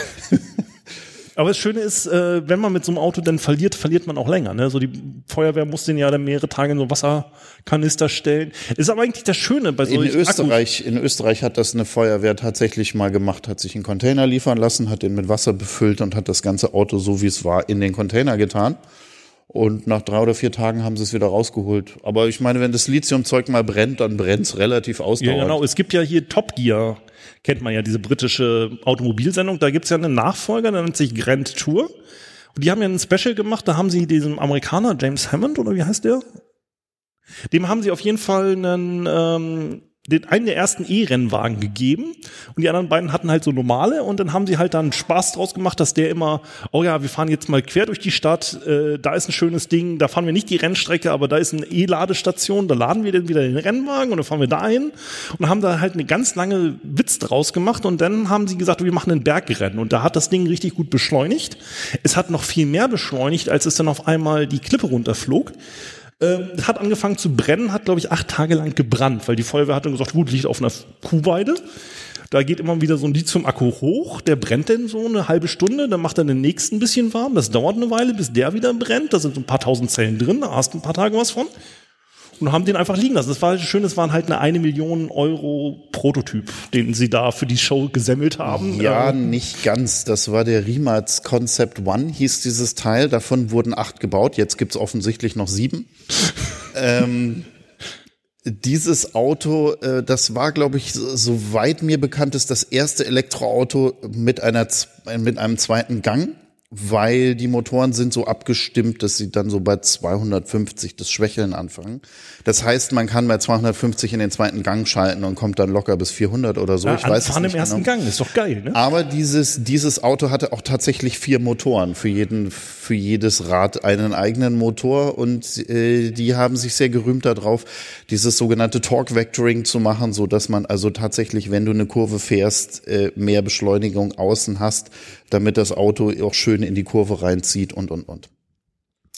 Aber das Schöne ist, äh, wenn man mit so einem Auto dann verliert, verliert man auch länger. Ne? So die Feuerwehr muss den ja dann mehrere Tage in so Wasserkanister stellen. Ist aber eigentlich das Schöne bei In solchen Österreich, in Österreich hat das eine Feuerwehr tatsächlich mal gemacht, hat sich einen Container liefern lassen, hat den mit Wasser befüllt und hat das ganze Auto so wie es war in den Container getan. Und nach drei oder vier Tagen haben sie es wieder rausgeholt. Aber ich meine, wenn das Lithiumzeug mal brennt, dann brennt es relativ Ja, ausdauernd. genau. Es gibt ja hier Top Gear, kennt man ja, diese britische Automobilsendung. Da gibt's ja einen Nachfolger, der nennt sich Grand Tour. Und die haben ja ein Special gemacht, da haben sie diesem Amerikaner, James Hammond, oder wie heißt der? Dem haben sie auf jeden Fall einen, ähm, den einen der ersten E-Rennwagen gegeben und die anderen beiden hatten halt so normale und dann haben sie halt dann Spaß draus gemacht, dass der immer, oh ja, wir fahren jetzt mal quer durch die Stadt, äh, da ist ein schönes Ding, da fahren wir nicht die Rennstrecke, aber da ist eine E-Ladestation, da laden wir dann wieder den Rennwagen und dann fahren wir dahin und haben da halt eine ganz lange Witz draus gemacht und dann haben sie gesagt, wir machen ein Bergrennen und da hat das Ding richtig gut beschleunigt. Es hat noch viel mehr beschleunigt, als es dann auf einmal die Klippe runterflog. Ähm, hat angefangen zu brennen, hat, glaube ich, acht Tage lang gebrannt, weil die Feuerwehr hat dann gesagt, gut, liegt auf einer Kuhweide. Da geht immer wieder so ein Lithium-Akku hoch, der brennt dann so eine halbe Stunde, dann macht er den nächsten ein bisschen warm, das dauert eine Weile, bis der wieder brennt, da sind so ein paar tausend Zellen drin, da hast du ein paar Tage was von. Und haben den einfach liegen lassen. Das war schön, es waren halt eine eine Million Euro Prototyp, den sie da für die Show gesammelt haben. Ja, Ähm, nicht ganz. Das war der Rimac Concept One, hieß dieses Teil. Davon wurden acht gebaut. Jetzt gibt's offensichtlich noch sieben. ähm, dieses Auto, äh, das war, glaube ich, so- soweit mir bekannt ist, das erste Elektroauto mit einer mit einem zweiten Gang, weil die Motoren sind so abgestimmt, dass sie dann so bei 250 das Schwächeln anfangen. Das heißt, man kann bei 250 in den zweiten Gang schalten und kommt dann locker bis 400 oder so. ja, ich weiß es nicht im ersten genau. Gang, ist doch geil, ne? Aber dieses, dieses Auto hatte auch tatsächlich vier Motoren. Für jeden, für jedes Rad einen eigenen Motor und äh, die haben sich sehr gerühmt darauf, dieses sogenannte Torque Vectoring zu machen, so dass man also tatsächlich, wenn du eine Kurve fährst, äh, mehr Beschleunigung außen hast, damit das Auto auch schön in die Kurve reinzieht und und und.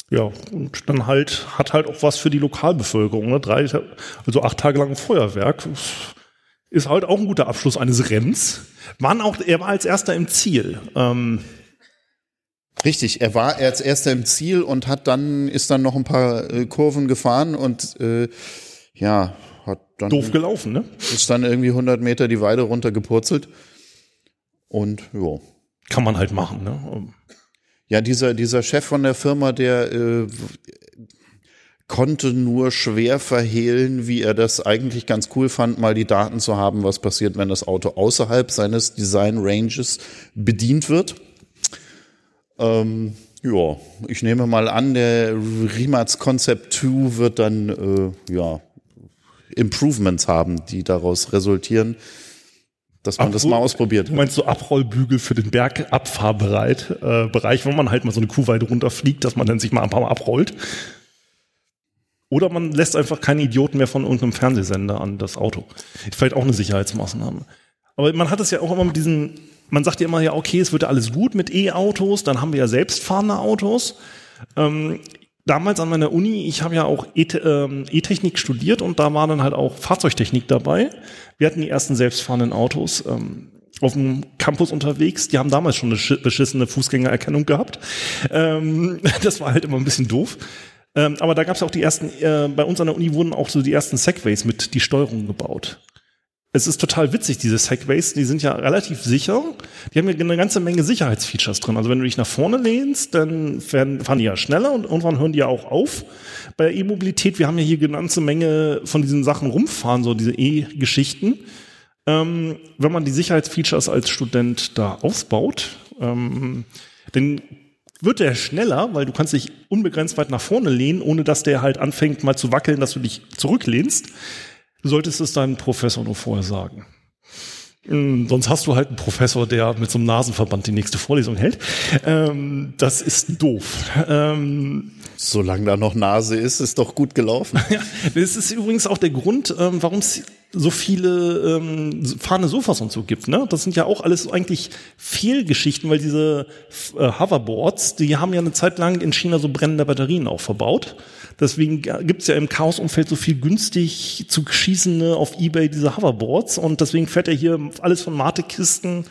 Ja, und dann halt, hat halt auch was für die Lokalbevölkerung, ne? Drei, also acht Tage lang ein Feuerwerk. Ist halt auch ein guter Abschluss eines Rennens. Waren auch, er war als erster im Ziel. Ähm, Richtig, er war als erster im Ziel und hat dann ist dann noch ein paar äh, Kurven gefahren und äh, ja hat dann doof gelaufen, ne? ist dann irgendwie 100 Meter die Weide runtergepurzelt. Und ja. Kann man halt machen, ne? Ja, dieser, dieser Chef von der Firma, der äh, konnte nur schwer verhehlen, wie er das eigentlich ganz cool fand, mal die Daten zu haben, was passiert, wenn das Auto außerhalb seines Design Ranges bedient wird. Ähm, ja, ich nehme mal an, der Rimac Concept 2 wird dann äh, ja Improvements haben, die daraus resultieren, dass man das mal ausprobiert. Du meinst so Abrollbügel für den Bergabfahrbereit, äh, Bereich, wo man halt mal so eine Kuhweide runterfliegt, dass man dann sich mal ein paar Mal abrollt. Oder man lässt einfach keine Idioten mehr von irgendeinem Fernsehsender an das Auto. Vielleicht auch eine Sicherheitsmaßnahme. Aber man hat es ja auch immer mit diesen, man sagt ja immer, ja, okay, es wird ja alles gut mit E-Autos, dann haben wir ja selbstfahrende Autos. Ähm, damals an meiner Uni, ich habe ja auch E- ähm, E-Technik studiert und da war dann halt auch Fahrzeugtechnik dabei. Wir hatten die ersten selbstfahrenden Autos ähm, auf dem Campus unterwegs. Die haben damals schon eine schi- beschissene Fußgängererkennung gehabt. Ähm, das war halt immer ein bisschen doof. Ähm, aber da gab es auch die ersten, äh, bei uns an der Uni wurden auch so die ersten Segways mit die Steuerung gebaut. Es ist total witzig, diese Segways, die sind ja relativ sicher. Die haben ja eine ganze Menge Sicherheitsfeatures drin. Also wenn du dich nach vorne lehnst, dann fahren die ja schneller und irgendwann hören die ja auch auf. Bei E-Mobilität, wir haben ja hier eine ganze Menge von diesen Sachen rumfahren, so diese E-Geschichten. Ähm, wenn man die Sicherheitsfeatures als Student da ausbaut, ähm, dann wird der schneller, weil du kannst dich unbegrenzt weit nach vorne lehnen, ohne dass der halt anfängt mal zu wackeln, dass du dich zurücklehnst. Du solltest es deinem Professor nur vorher sagen. Mm, Sonst hast du halt einen Professor, der mit so einem Nasenverband die nächste Vorlesung hält. Ähm, das ist doof. Ähm, Solange da noch Nase ist, ist doch gut gelaufen. ja, das ist übrigens auch der Grund, ähm, warum es so viele ähm, fahrende Sofas und so gibt. Ne? Das sind ja auch alles eigentlich Fehlgeschichten, weil diese äh, Hoverboards, die haben ja eine Zeit lang in China so brennende Batterien auch verbaut. Deswegen gibt's ja im Chaos-Umfeld so viel günstig zu schießende auf Ebay diese Hoverboards und deswegen fährt er hier alles von Matekisten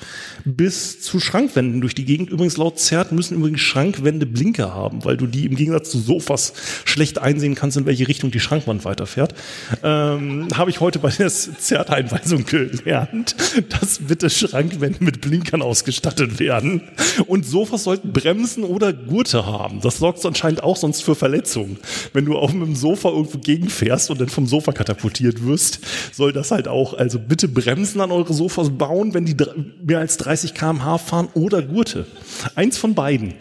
bis zu Schrankwänden durch die Gegend. Übrigens laut ZERT müssen übrigens Schrankwände Blinker haben, weil du die im Gegensatz zu Sofas schlecht einsehen kannst, in welche Richtung die Schrankwand weiterfährt. Ähm, Habe ich heute bei der ZERT-Einweisung gelernt, dass bitte Schrankwände mit Blinkern ausgestattet werden und Sofas sollten Bremsen oder Gurte haben. Das sorgt anscheinend auch sonst für Verletzungen wenn du auf einem Sofa irgendwo gegenfährst und dann vom Sofa katapultiert wirst, soll das halt auch, also bitte Bremsen an eure Sofas bauen, wenn die mehr als 30 km/h fahren oder Gurte. Eins von beiden.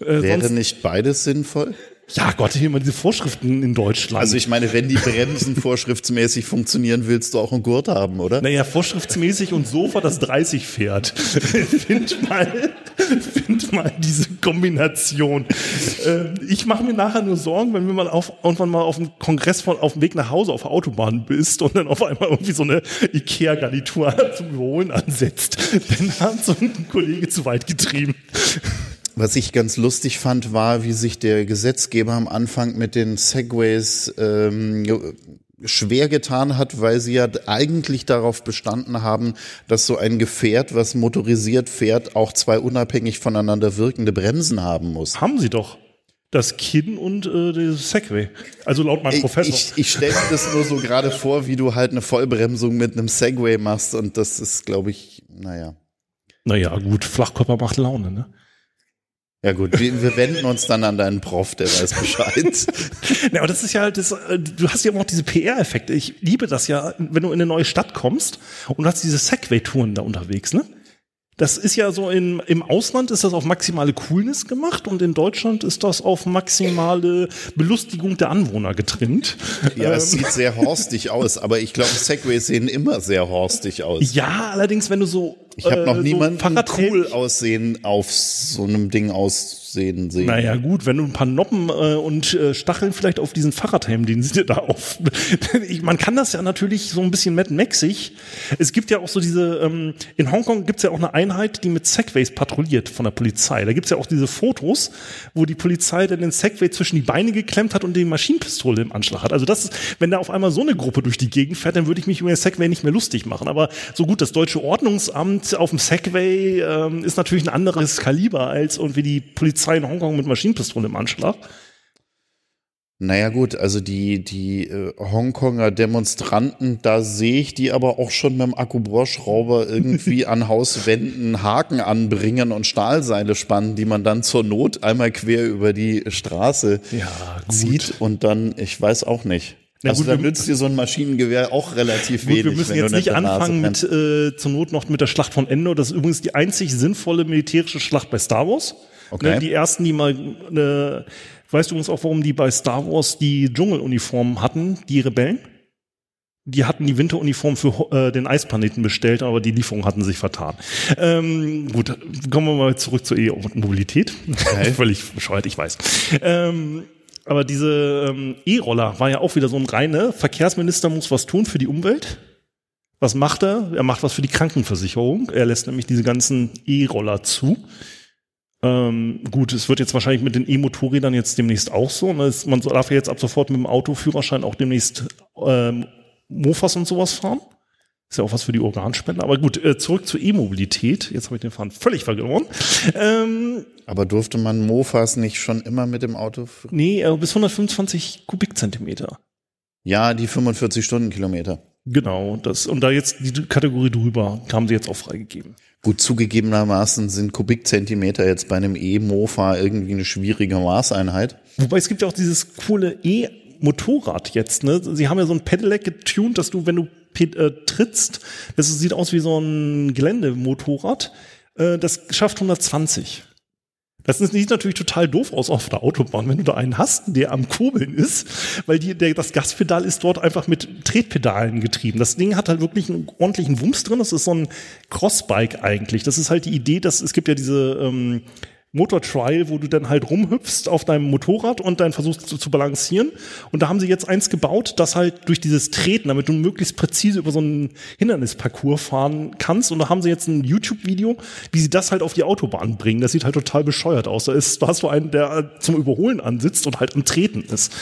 Äh, Wäre nicht beides sinnvoll? Ja Gott, hier immer diese Vorschriften in Deutschland. Also ich meine, wenn die Bremsen vorschriftsmäßig funktionieren, willst du auch einen Gurt haben, oder? Naja, vorschriftsmäßig und Sofa, das 30 fährt. find mal, find mal diese Kombination. Äh, ich mache mir nachher nur Sorgen, wenn wir mal auf, irgendwann mal auf dem Kongress von, auf dem Weg nach Hause auf der Autobahn bist und dann auf einmal irgendwie so eine Ikea-Garnitur zum Überholen ansetzt. Dann hat so ein Kollege zu weit getrieben. Was ich ganz lustig fand, war, wie sich der Gesetzgeber am Anfang mit den Segways ähm, schwer getan hat, weil sie ja eigentlich darauf bestanden haben, dass so ein Gefährt, was motorisiert fährt, auch zwei unabhängig voneinander wirkende Bremsen haben muss. Haben sie doch. Das Kinn und äh, das Segway. Also laut meinem Ich, Professor. ich, ich stelle mir das nur so gerade vor, wie du halt eine Vollbremsung mit einem Segway machst und das ist, glaube ich, naja. naja, gut, Flachkörper macht Laune, ne? Ja gut, wir, wir wenden uns dann an deinen Prof, der weiß Bescheid. Ja, aber das ist ja halt, das, du hast ja noch diese PR-Effekte. Ich liebe das ja, wenn du in eine neue Stadt kommst und du hast diese Segway-Touren da unterwegs, ne? Das ist ja so in, im Ausland ist das auf maximale Coolness gemacht und in Deutschland ist das auf maximale Belustigung der Anwohner getrimmt. Ja, es Ähm, sieht sehr horstig aus, aber ich glaube, Segways sehen immer sehr horstig aus. ja, allerdings, wenn du so Ich habe noch äh, niemanden so Fahrradhelm- cool aussehen auf so einem Ding aussehen sehen. Naja, gut, wenn du ein paar Noppen äh, und äh, Stacheln vielleicht auf diesen Fahrradhelm, den sie dir da auf. ich, man kann das ja natürlich so ein bisschen Mad Maxig. Es gibt ja auch so diese, ähm, in Hongkong gibt's ja auch eine Einheit, die mit Segways patrouilliert von der Polizei. Da gibt's ja auch diese Fotos, wo die Polizei dann den Segway zwischen die Beine geklemmt hat und die Maschinenpistole im Anschlag hat. Also das ist, wenn da auf einmal so eine Gruppe durch die Gegend fährt, dann würde ich mich über den Segway nicht mehr lustig machen. Aber so gut, das deutsche Ordnungsamt auf dem Segway ähm, ist natürlich ein anderes Kaliber als irgendwie die Polizei in Hongkong mit Maschinenpistole im Anschlag. Naja gut, also die, die äh, Hongkonger Demonstranten, da sehe ich die aber auch schon mit dem Akkubohrschrauber irgendwie an Hauswänden Haken anbringen und Stahlseile spannen, die man dann zur Not einmal quer über die Straße Ja, zieht und dann, ich weiß auch nicht. Na also gut, da nützt dir so ein Maschinengewehr auch relativ Gut, wenig. wir müssen jetzt nicht anfangen mit äh, zur Not noch mit der Schlacht von Endor. Das ist übrigens die einzig sinnvolle militärische Schlacht bei Star Wars. Okay. Ne, die ersten, die mal, äh, weißt du übrigens auch, warum die bei Star Wars die Dschungeluniformen hatten, die Rebellen? Die hatten die Winteruniform für äh, den Eisplaneten bestellt, aber die Lieferung hatten sich vertan. Ähm, gut, kommen wir mal zurück zur E-Mobilität. Völlig bescheuert, ich weiß. Ähm, aber diese ähm, E-Roller war ja auch wieder so ein reine Verkehrsminister muss was tun für die Umwelt. Was macht er? Er macht was für die Krankenversicherung. Er lässt nämlich diese ganzen E-Roller zu. Ähm, gut, es wird jetzt wahrscheinlich mit den E-Motorrädern jetzt demnächst auch so. Ne? Man darf ja jetzt ab sofort mit dem Autoführerschein auch demnächst ähm, Mofas und sowas fahren. Ist ja auch was für die Organspende. Aber gut, äh, zurück zur E-Mobilität. Jetzt habe ich den Faden völlig verloren. Ähm, Aber durfte man Mofas nicht schon immer mit dem Auto? f- nee, äh, bis 125 Kubikzentimeter. Ja, die 45 Stundenkilometer. Genau, das und da jetzt die Kategorie drüber haben sie jetzt auch freigegeben. Gut, zugegebenermaßen sind Kubikzentimeter jetzt bei einem E-Mofa irgendwie eine schwierige Maßeinheit. Wobei es gibt ja auch dieses coole E-Motorrad jetzt, ne? Sie haben ja so ein Pedelec getuned, dass du, wenn du äh, trittst, das sieht aus wie so ein Geländemotorrad, äh, das schafft 120. Das sieht natürlich total doof aus auf der Autobahn, wenn du da einen hast, der am Kurbeln ist, weil die, der, das Gaspedal ist dort einfach mit Tretpedalen getrieben. Das Ding hat halt wirklich einen ordentlichen Wumms drin. Das ist so ein Crossbike eigentlich. Das ist halt die Idee, dass es gibt ja diese ähm, Motor Trial, wo du dann halt rumhüpfst auf deinem Motorrad und dann versuchst zu, zu balancieren. Und da haben sie jetzt eins gebaut, das halt durch dieses Treten, damit du möglichst präzise über so einen Hindernisparcours fahren kannst. Und da haben sie jetzt ein YouTube-Video, wie sie das halt auf die Autobahn bringen. Das sieht halt total bescheuert aus. Da, ist, da hast du einen, der zum Überholen ansitzt und halt am Treten ist.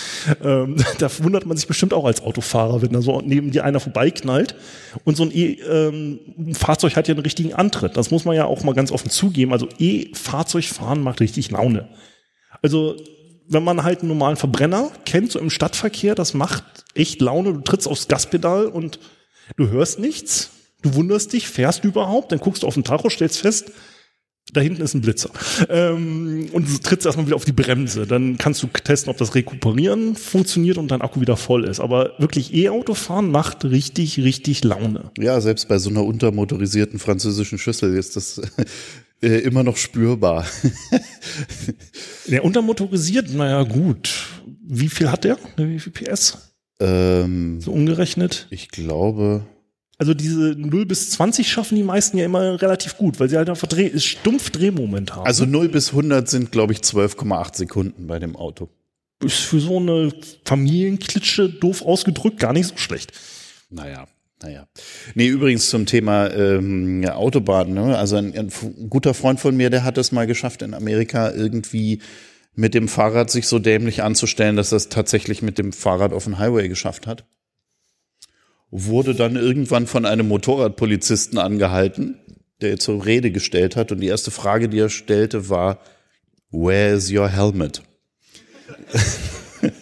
Ähm, da wundert man sich bestimmt auch als Autofahrer, wenn da so neben dir einer vorbeiknallt. Und so ein e ähm, Fahrzeug hat ja einen richtigen Antritt. Das muss man ja auch mal ganz offen zugeben. Also E-Fahrzeugfahren macht richtig Laune. Also wenn man halt einen normalen Verbrenner kennt, so im Stadtverkehr, das macht echt Laune. Du trittst aufs Gaspedal und du hörst nichts. Du wunderst dich, fährst überhaupt, dann guckst du auf den Tacho, stellst fest, da hinten ist ein Blitzer. Ähm, und du trittst erstmal wieder auf die Bremse. Dann kannst du testen, ob das Rekuperieren funktioniert und dein Akku wieder voll ist. Aber wirklich E-Auto fahren macht richtig, richtig Laune. Ja, selbst bei so einer untermotorisierten französischen Schüssel ist das äh, immer noch spürbar. Der untermotorisiert, naja, gut. Wie viel hat der? Wie viel PS? ähm, So umgerechnet? ich glaube, Also diese 0 bis 20 schaffen die meisten ja immer relativ gut, weil sie halt einfach Dreh, stumpf Drehmoment haben. also 0 bis 100 sind, glaube ich, 12,8 Sekunden bei dem Auto. ist für so eine Familienklitsche doof ausgedrückt gar nicht so schlecht. Naja, naja. Nee, übrigens zum Thema ähm, Autobahn. Ne? Also ein, ein guter Freund von mir, der hat es mal geschafft, in Amerika irgendwie mit dem Fahrrad sich so dämlich anzustellen, dass er es tatsächlich mit dem Fahrrad auf den Highway geschafft hat. Wurde dann irgendwann von einem Motorradpolizisten angehalten, der zur Rede gestellt hat. Und die erste Frage, die er stellte, war, Where's your helmet?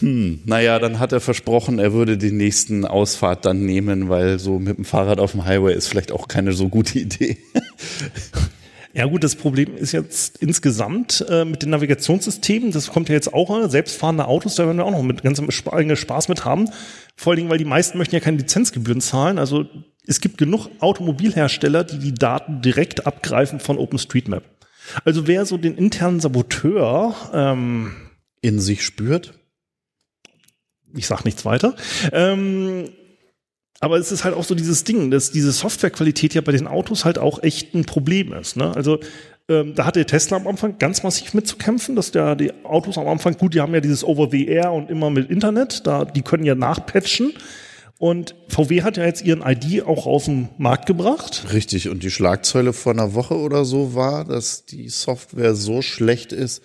Hm, naja, dann hat er versprochen, er würde die nächsten Ausfahrt dann nehmen, weil so mit dem Fahrrad auf dem Highway ist vielleicht auch keine so gute Idee. Ja gut, das Problem ist jetzt insgesamt äh, mit den Navigationssystemen, das kommt ja jetzt auch an, selbstfahrende Autos, da werden wir auch noch mit ganzem Spa- Spaß mit haben. Vor allen Dingen, weil die meisten möchten ja keine Lizenzgebühren zahlen. Also es gibt genug Automobilhersteller, die die Daten direkt abgreifen von OpenStreetMap. Also wer so den internen Saboteur, ähm, In sich spürt? Ich sag nichts weiter, ähm, aber es ist halt auch so dieses Ding, dass diese Softwarequalität ja bei den Autos halt auch echt ein Problem ist. Ne? Also ähm, da hatte Tesla am Anfang ganz massiv mitzukämpfen, dass der die Autos am Anfang gut, die haben ja dieses Over the Air und immer mit Internet, da die können ja nachpatchen. Und VW hat ja jetzt ihren ID auch auf den Markt gebracht. Richtig. Und die Schlagzeile vor einer Woche oder so war, dass die Software so schlecht ist,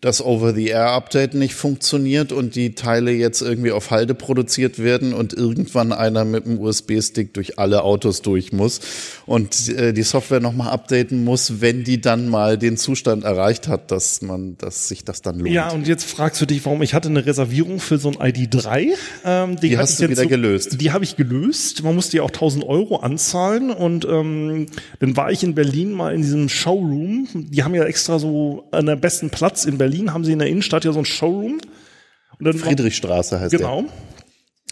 das Over-the-Air-Update nicht funktioniert und die Teile jetzt irgendwie auf Halde produziert werden und irgendwann einer mit einem USB-Stick durch alle Autos durch muss und äh, die Software nochmal updaten muss, wenn die dann mal den Zustand erreicht hat, dass man, dass sich das dann lohnt. Ja, und jetzt fragst du dich, warum ich hatte eine Reservierung für so ein ID3. Ähm, die hast du wieder so, gelöst. Die habe ich gelöst. Man musste ja auch 1000 Euro anzahlen und ähm, dann war ich in Berlin mal in diesem Showroom. Die haben ja extra so an der besten Platz in Berlin Berlin haben sie in der Innenstadt ja so ein Showroom. Und dann Friedrichstraße heißt genau.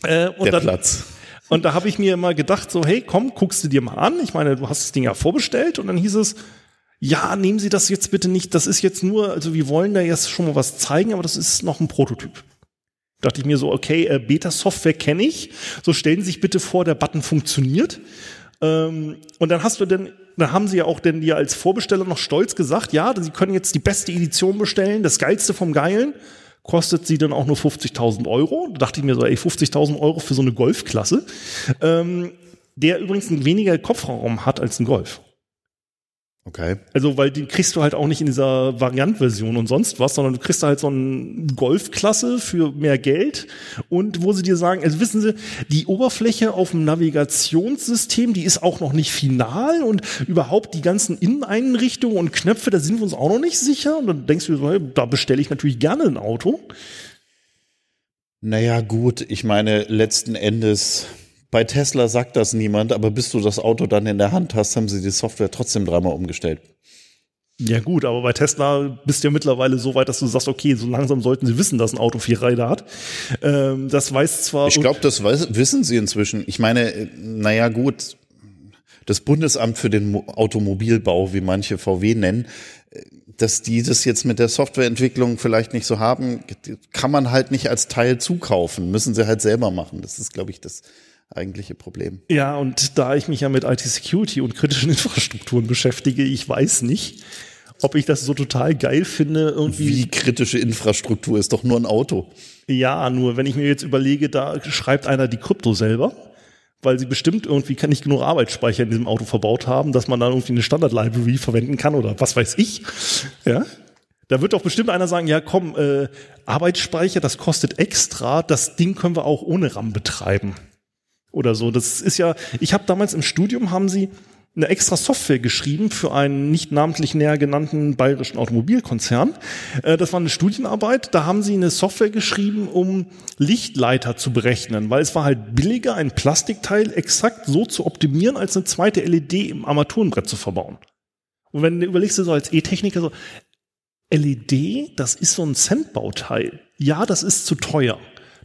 der. Genau. Äh, der dann, Platz. Und da habe ich mir immer gedacht, so, hey, komm, guckst du dir mal an. Ich meine, du hast das Ding ja vorbestellt und dann hieß es, ja, nehmen Sie das jetzt bitte nicht. Das ist jetzt nur, also wir wollen da jetzt schon mal was zeigen, aber das ist noch ein Prototyp. Da dachte ich mir so, okay, äh, Beta-Software kenne ich. So stellen Sie sich bitte vor, der Button funktioniert. Ähm, und dann hast du denn dann haben sie ja auch denn dir als Vorbesteller noch stolz gesagt, ja, sie können jetzt die beste Edition bestellen, das geilste vom Geilen, kostet sie dann auch nur 50.000 Euro. Da dachte ich mir so, ey, 50.000 Euro für so eine Golfklasse, ähm, der übrigens weniger Kopfraum hat als ein Golf. Okay. Also, weil den kriegst du halt auch nicht in dieser Variantversion und sonst was, sondern du kriegst halt so eine Golfklasse für mehr Geld und wo sie dir sagen, also wissen Sie, die Oberfläche auf dem Navigationssystem, die ist auch noch nicht final und überhaupt die ganzen Inneneinrichtungen und Knöpfe, da sind wir uns auch noch nicht sicher und dann denkst du so, da bestelle ich natürlich gerne ein Auto. Naja, gut, ich meine, letzten Endes bei Tesla sagt das niemand, aber bis du das Auto dann in der Hand hast, haben sie die Software trotzdem dreimal umgestellt. Ja gut, aber bei Tesla bist du ja mittlerweile so weit, dass du sagst, okay, so langsam sollten sie wissen, dass ein Auto vier Räder hat. Ähm, das weiß zwar. Ich glaube, das weiß, wissen sie inzwischen. Ich meine, naja gut, das Bundesamt für den Automobilbau, wie manche VW nennen, dass die das jetzt mit der Softwareentwicklung vielleicht nicht so haben, kann man halt nicht als Teil zukaufen, müssen sie halt selber machen. Das ist, glaube ich, das eigentliche Problem. Ja, und da ich mich ja mit IT-Security und kritischen Infrastrukturen beschäftige, ich weiß nicht, ob ich das so total geil finde. Irgendwie. Wie kritische Infrastruktur ist doch nur ein Auto. Ja, nur wenn ich mir jetzt überlege, da schreibt einer die Krypto selber, weil sie bestimmt irgendwie kann nicht genug Arbeitsspeicher in diesem Auto verbaut haben, dass man dann irgendwie eine Standard-Library verwenden kann oder was weiß ich. Ja. Da wird doch bestimmt einer sagen, ja komm, äh, Arbeitsspeicher, das kostet extra, das Ding können wir auch ohne RAM betreiben oder so. Das ist ja, ich habe damals im Studium haben sie eine extra Software geschrieben für einen nicht namentlich näher genannten bayerischen Automobilkonzern. Äh, das war eine Studienarbeit. Da haben sie eine Software geschrieben, um Lichtleiter zu berechnen, weil es war halt billiger, ein Plastikteil exakt so zu optimieren, als eine zweite LED im Armaturenbrett zu verbauen. Und wenn du überlegst du so als E-Techniker so, LED, das ist so ein Centbauteil. Ja, das ist zu teuer.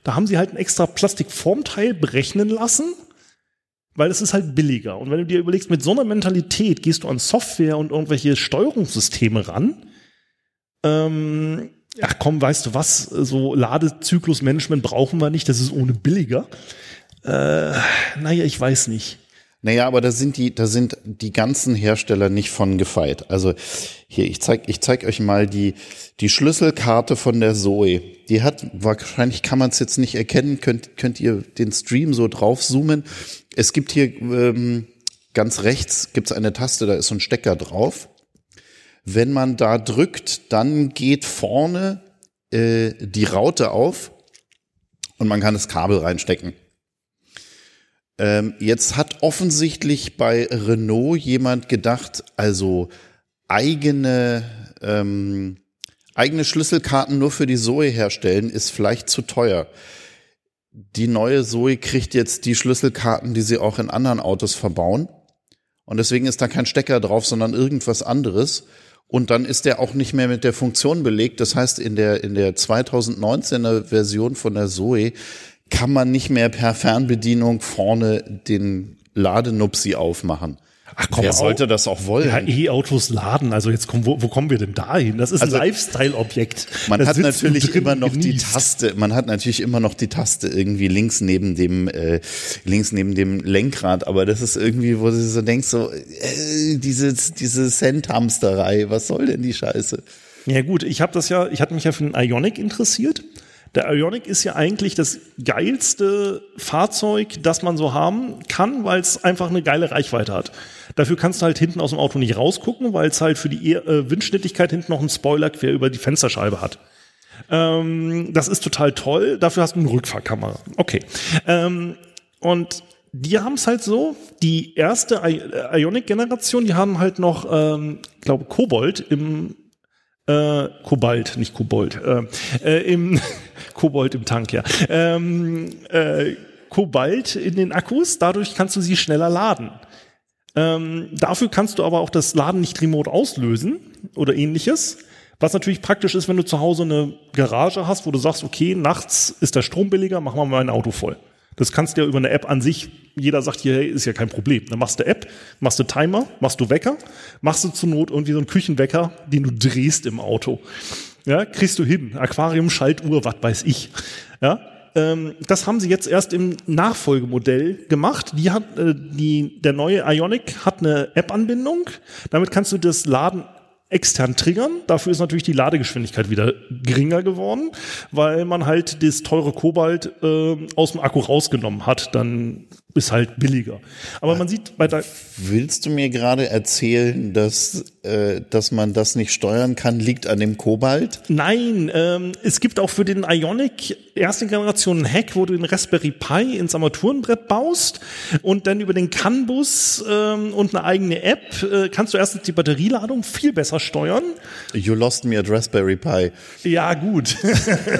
Da haben sie halt ein extra Plastikformteil berechnen lassen, weil es ist halt billiger. Und wenn du dir überlegst, mit so einer Mentalität gehst du an Software und irgendwelche Steuerungssysteme ran, ähm, ach komm, weißt du was, so Ladezyklusmanagement brauchen wir nicht, das ist ohne billiger. Äh, naja, ich weiß nicht. Naja, aber da sind die, da sind die ganzen Hersteller nicht von gefeit. Also hier, ich zeig, ich zeig euch mal die, die Schlüsselkarte von der Zoe. Die hat, wahrscheinlich kann man es jetzt nicht erkennen, könnt, könnt ihr den Stream so draufzoomen. Es gibt hier ähm, ganz rechts gibt's eine Taste, da ist so ein Stecker drauf. Wenn man da drückt, dann geht vorne äh, die Raute auf und man kann das Kabel reinstecken. Ähm, jetzt hat offensichtlich bei Renault jemand gedacht, also eigene, ähm, eigene Schlüsselkarten nur für die Zoe herstellen, ist vielleicht zu teuer. Die neue Zoe kriegt jetzt die Schlüsselkarten, die sie auch in anderen Autos verbauen. Und deswegen ist da kein Stecker drauf, sondern irgendwas anderes. Und dann ist der auch nicht mehr mit der Funktion belegt. Das heißt, in der, in der 2019er Version von der Zoe kann man nicht mehr per Fernbedienung vorne den Ladenupsi aufmachen. Ach komm, Wer sollte das auch wollen? Ja, E-Autos laden. Also jetzt kommen, wo, wo kommen wir denn dahin? Das ist Also, ein Lifestyle-Objekt. Man Da hat natürlich immer noch die genießt. Taste, man hat natürlich immer noch die Taste irgendwie links neben dem, äh, links neben dem Lenkrad, aber das ist irgendwie, wo du so denkst, so, äh, diese, diese Cent-Hamsterei, was soll denn die Scheiße? Ja gut, ich habe das ja, ich hatte mich ja für den Ionic interessiert. Der Ionic ist ja eigentlich das geilste Fahrzeug, das man so haben kann, weil es einfach eine geile Reichweite hat. Dafür kannst du halt hinten aus dem Auto nicht rausgucken, weil es halt für die äh, Windschnittigkeit hinten noch einen Spoiler quer über die Fensterscheibe hat. Ähm, das ist total toll. Dafür hast du eine Rückfahrkamera. Okay. Ähm, und die haben es halt so, die erste I Ionic-Generation, die haben halt noch, ähm, glaube Kobold im äh, Kobalt, nicht Kobold, äh, äh, im Kobold im Tank, ja. Ähm, äh, Kobalt in den Akkus, dadurch kannst du sie schneller laden. Ähm, dafür kannst du aber auch das Laden nicht remote auslösen oder ähnliches. Was natürlich praktisch ist, wenn du zu Hause eine Garage hast, wo du sagst, okay, nachts ist der Strom billiger, machen wir mal ein Auto voll. Das kannst du ja über eine App an sich, jeder sagt hier, hey, ist ja kein Problem. Dann machst du App, machst du Timer, machst du Wecker, machst du zur Not irgendwie so einen Küchenwecker, den du drehst im Auto. Ja, kriegst du hin. Aquarium, Schaltuhr, was weiß ich. Ja, ähm, das haben sie jetzt erst im Nachfolgemodell gemacht. Die hat, äh, die, der neue Ionic hat eine App-Anbindung. Damit kannst du das Laden extern triggern. Dafür ist natürlich die Ladegeschwindigkeit wieder geringer geworden, weil man halt das teure Kobalt äh, aus dem Akku rausgenommen hat. Dann ist halt billiger. Aber man sieht bei der Willst du mir gerade erzählen, dass, äh, dass man das nicht steuern kann, liegt an dem Kobalt? Nein, ähm, es gibt auch für den Ionic erste Generation einen Hack, wo du den Raspberry Pi ins Armaturenbrett baust und dann über den CAN-Bus ähm, und eine eigene App äh, kannst du erstens die Batterieladung viel besser steuern. You lost me at Raspberry Pi. Ja, gut.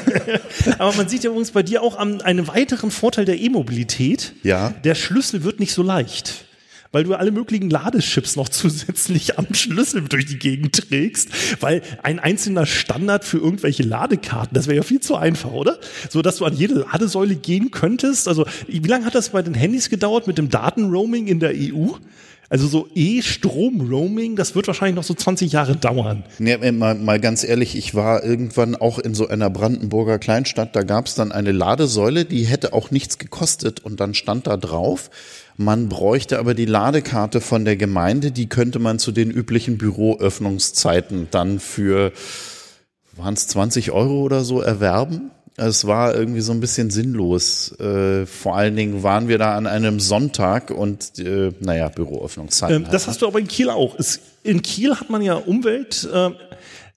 Aber man sieht ja übrigens bei dir auch an einen weiteren Vorteil der E-Mobilität. Ja. Der Schlüssel wird nicht so leicht. Weil du alle möglichen Ladechips noch zusätzlich am Schlüssel durch die Gegend trägst, weil ein einzelner Standard für irgendwelche Ladekarten, das wäre ja viel zu einfach, oder? So dass du an jede Ladesäule gehen könntest. Also, wie lange hat das bei den Handys gedauert mit dem Datenroaming in der EU? Also so E-Strom-Roaming, das wird wahrscheinlich noch so 20 Jahre dauern. Nee, mal, mal ganz ehrlich, ich war irgendwann auch in so einer Brandenburger Kleinstadt, da gab es dann eine Ladesäule, die hätte auch nichts gekostet und dann stand da drauf, man bräuchte aber die Ladekarte von der Gemeinde, die könnte man zu den üblichen Büroöffnungszeiten dann für, waren es 20 Euro oder so erwerben? Es war irgendwie so ein bisschen sinnlos. Äh, vor allen Dingen waren wir da an einem Sonntag und äh, naja, Büroöffnungszeiten. Ähm, das halt. hast du aber in Kiel auch. Es, in Kiel hat man ja Umwelt, äh,